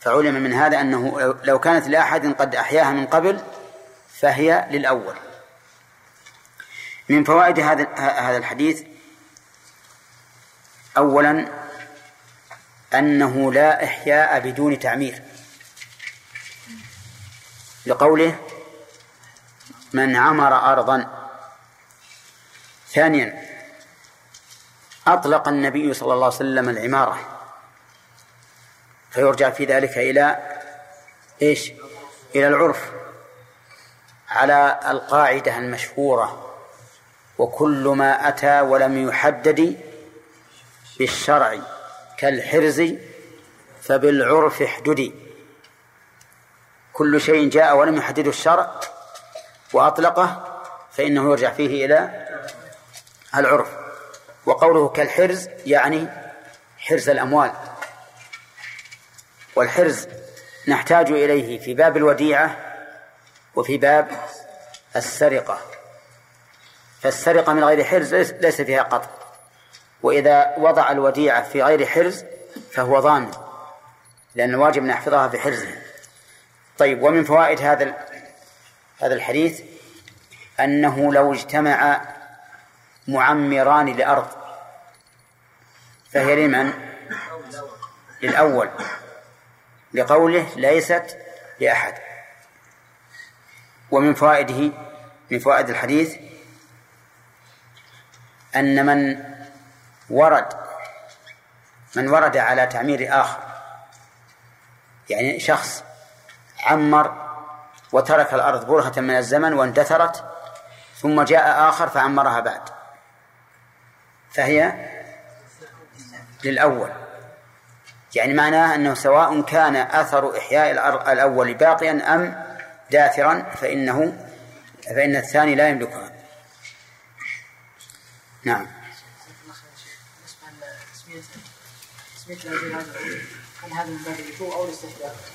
فعلم من هذا أنه لو كانت لأحد قد أحياها من قبل فهي للأول. من فوائد هذا هذا الحديث أولا أنه لا إحياء بدون تعمير. لقوله من عمر أرضا. ثانيا أطلق النبي صلى الله عليه وسلم العمارة. فيرجع في ذلك إلى إيش؟ إلى العرف على القاعدة المشهورة. وكل ما أتى ولم يحدد بالشرع كالحرز فبالعرف احددي. كل شيء جاء ولم يحدده الشرع وأطلقه فإنه يرجع فيه إلى العرف. وقوله كالحرز يعني حرز الأموال. والحرز نحتاج إليه في باب الوديعة وفي باب السرقة. فالسرقة من غير حرز ليس فيها قطع. وإذا وضع الوديعة في غير حرز فهو ضامن لأن الواجب أن في حرزه طيب ومن فوائد هذا هذا الحديث أنه لو اجتمع معمران لأرض فهي لمن؟ للأول لقوله ليست لأحد ومن فوائده من فوائد الحديث أن من ورد من ورد على تعمير آخر يعني شخص عمر وترك الأرض برهة من الزمن واندثرت ثم جاء آخر فعمرها بعد. فهي للأول. يعني معناه أنه سواء كان أثر إحياء الأول باقيا أم داثرا فإنه فإن الثاني لا يملكها. نعم.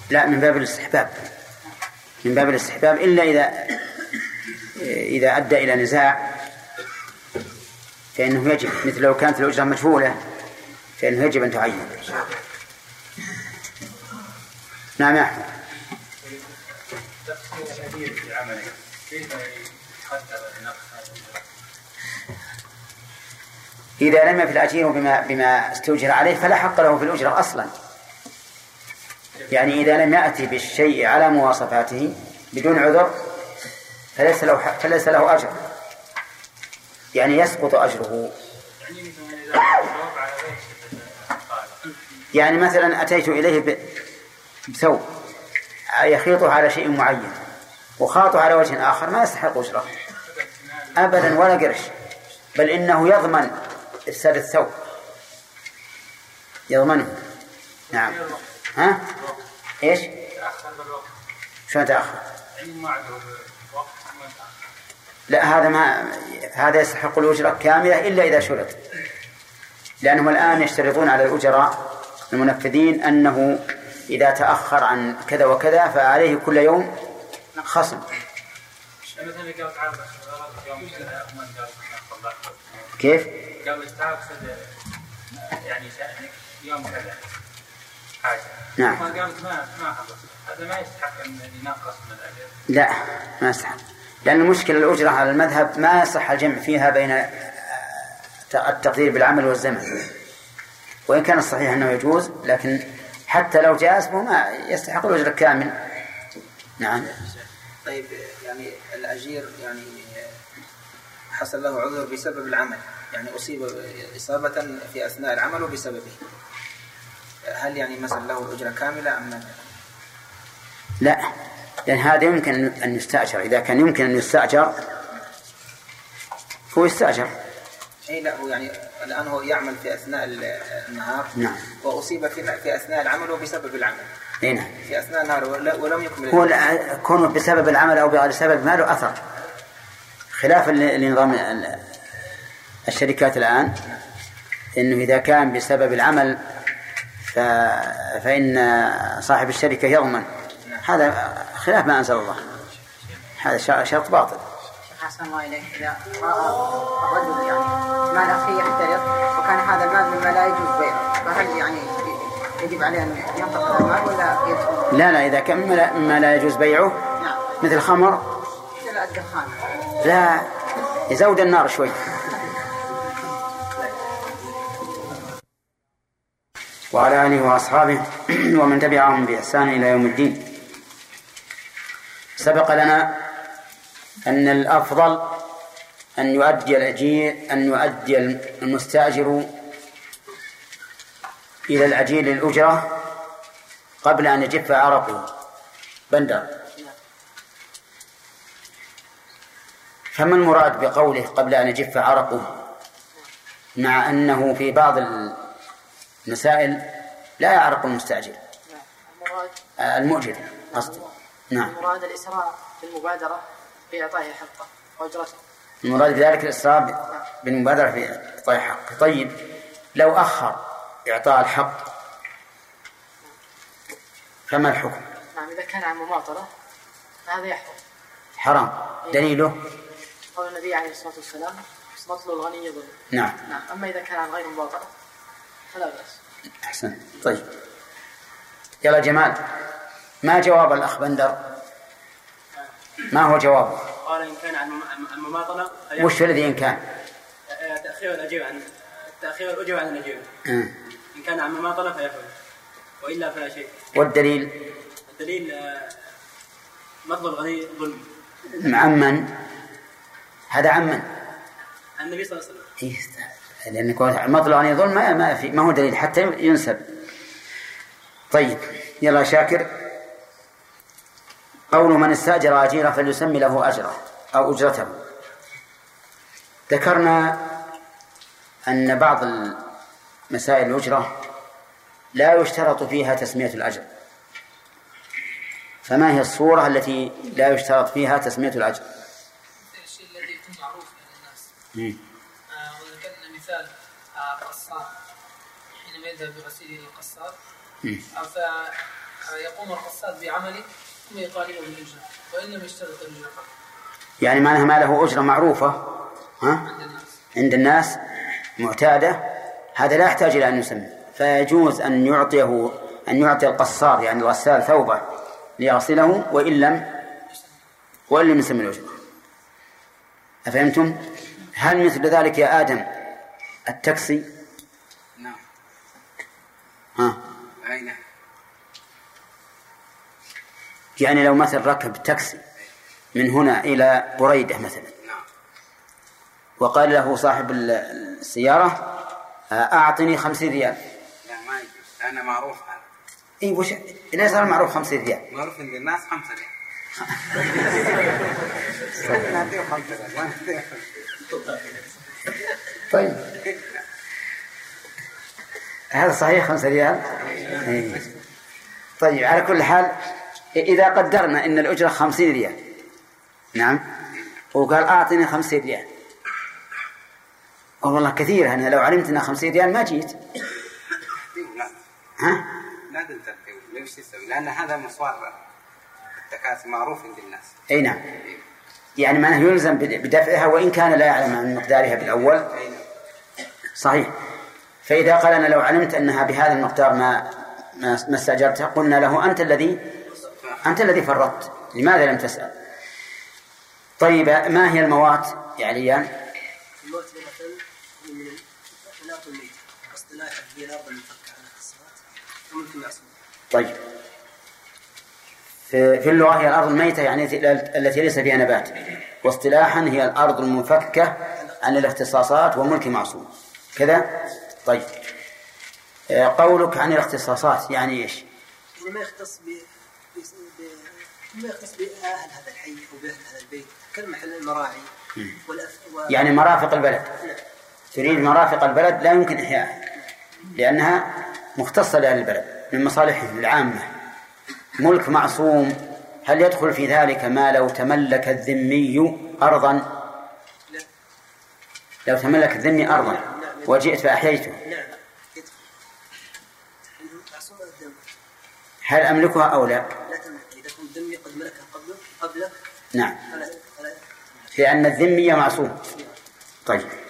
لا من باب الاستحباب. من باب الاستحباب إلا إذا إذا أدى إلى نزاع فإنه يجب مثل لو كانت الأجرة مجهولة فإنه يجب أن تعين. نعم يا أحمد. إذا لم يفي الأجير بما بما استؤجر عليه فلا حق له في الأجرة أصلا. يعني إذا لم يأتي بالشيء على مواصفاته بدون عذر فليس له فليس له أجر. يعني يسقط أجره. يعني مثلا أتيت إليه بثوب يخيطه على شيء معين وخاطه على وجه آخر ما يستحق أجره. أبدا ولا قرش. بل إنه يضمن إفساد الثوب. يضمنه. نعم. ها؟ إيش؟ شلون تأخر؟ لا هذا ما هذا يستحق الأجرة كاملة إلا إذا شرط لأنهم الآن يشترطون على الأجراء المنفذين أنه إذا تأخر عن كذا وكذا فعليه كل يوم خصم كيف؟ قال يعني يوم كذا حاجة نعم. قالت ما ما هذا ما يستحق أن ينقص من الاجر لا ما يستحق. لأن المشكلة الأجرة على المذهب ما يصح الجمع فيها بين التقدير بالعمل والزمن. وإن كان الصحيح أنه يجوز لكن حتى لو جاز فهو ما يستحق الأجر الكامل. نعم. طيب يعني الأجير يعني حصل له عذر بسبب العمل. يعني أصيب إصابة في أثناء العمل وبسببه هل يعني مثلا له الأجرة كاملة أم لا؟ لأن هذا يمكن أن يستأجر. إذا كان يمكن أن يستأجر فهو يستأجر. إي لا هو يعني الآن هو يعمل في أثناء النهار. نعم. وأصيب في في أثناء العمل وبسبب العمل. إي نعم. في أثناء النهار ولم يكمل. هو لا- كونه بسبب العمل أو بغير سبب ما له أثر. خلاف ل- لنظام ال- الشركات الآن إنه إذا كان بسبب العمل ف... فإن صاحب الشركة يضمن. هذا خلاف ما أنزل الله. هذا شرط باطل. أحسن الله إليك. إذا رأى الرجل يعني مال أخيه يحترق وكان هذا المال مما لا يجوز بيعه فهل يعني يجب عليه أن ينفق هذا المال ولا يدخل؟ لا لا إذا كان مما لا, لا يجوز بيعه نعم. مثل الخمر إلى الدخان. لا يزود النار شوي. وعلى آله وأصحابه ومن تبعهم بإحسان إلى يوم الدين. سبق لنا أن الأفضل أن يؤدي الأجير أن يؤدي المستأجر إلى العجيل الأجرة قبل أن يجف عرقه. بندر. فما المراد بقوله قبل أن يجف عرقه؟ مع أنه في بعض المسائل لا يعرق آه، المؤجر قصدي. نعم. المراد الإسراع في المبادرة بإعطائه حقه وأجرته المراد بذلك الإسراء بالمبادرة في إعطاء الحق طيب لو أخر إعطاء الحق فما الحكم؟ نعم إذا كان عن مماطلة فهذا يحرم حرام. دليله؟ قول النبي عليه الصلاة والسلام مطل الغني ظلم نعم. نعم أما إذا كان عن غير مباطلة فلا بأس أحسن. طيب. يلا جمال ما جواب الأخ بندر ما هو جوابه قال إن كان عن مماطلة. وش الذي إن كان؟ آه، تأخير الاجير عن تأخير الاجر عن الاجير آه. إن كان عن مماطلة فيحرم وإلا فلا شيء. والدليل؟ الدليل آه، مطلب الغني ظلم. عمن. هذا عمن. عن النبي صلى الله عليه وسلم. إيه، لأن كون مطلع عن ظلم ما ما في ما هو دليل حتى ينسب. طيب يلا شاكر. قول من استأجر أجيرا فليسمي له أجره أو أجرته. ذكرنا أن بعض مسائل الأجرة لا يشترط فيها تسمية الأجر. فما هي الصورة التي لا يشترط فيها تسمية الأجر؟ الشيء الذي يكون معروف بين آه، قصار حينما يذهب بغسيله للقصار مم. آه، فيقوم القصار بعمله ثم يطالبه بالأجرة لم يشترط الأجرة يعني معناها ما له أجرة معروفة ها؟ عند الناس عند الناس معتادة هذا لا يحتاج إلى أن يسمى فيجوز أن يعطيه أن يعطي القصار يعني الغسال ثوبه ليغسله وإن لم وإن لم يسمى الأجرة أفهمتم؟ هل مثل ذلك يا آدم التاكسي؟ نعم. ها. أي يعني لو مثل ركب تاكسي من هنا إلى بريدة مثلا. نعم. وقال له صاحب ال- السيارة آه، أعطني خمسين ريال. لا ما يجوز. لأنه معروف هذا. اي وش؟ ليس معروف 50 ريال. معروف عند الناس خمسة ريال. طيب. هذا صحيح 5 ريال؟ إيه. طيب على كل حال إذا قدرنا أن الأجرة 50 ريال نعم وقال أعطني 50 ريال. والله كثير أنا لو علمت أنها 50 ريال ما جيت. ها؟ لا تنتبه ليش تسوي؟ لأن هذا مصوار التكاسي معروف عند الناس. أي نعم. يعني معناه يلزم بدفعها وإن كان لا يعلم عن مقدارها بالأول. أي نعم. صحيح. فإذا قال أنا لو علمت أنها بهذا المقدار ما ما استأجرتها قلنا له أنت الذي أنت الذي فرطت لماذا لم تسأل؟ طيب ما هي الموات يا عليان؟ الموت مثلا من مناط الميت اصطلاحا هي الصلاه وممكن يعصم طيب. في, في اللغة هي الأرض الميتة يعني التي ليس فيها نبات. واصطلاحا هي الأرض المنفكة عن الاختصاصات وملك معصوم. كذا؟ طيب. آه، قولك عن الاختصاصات يعني إيش؟ يعني ما يختص ب ما يختص بأهل هذا الحي أو بأهل هذا البيت. كالمحل المراعي والأف... و... يعني مرافق البلد. نعم. تريد مرافق البلد لا يمكن إحيائها لأنها مختصة لأهل البلد من مصالحهم العامة. ملك معصوم هل يدخل في ذلك ما لو تملك الذمي أرضا؟ لو تملك الذمي أرضا. وجئت فأحييته. هل أملكها أو لا؟ لا تملك اذا كنت ذمي قد ملكها قبلك قبلك نعم. لأن الذمي معصوم. طيب.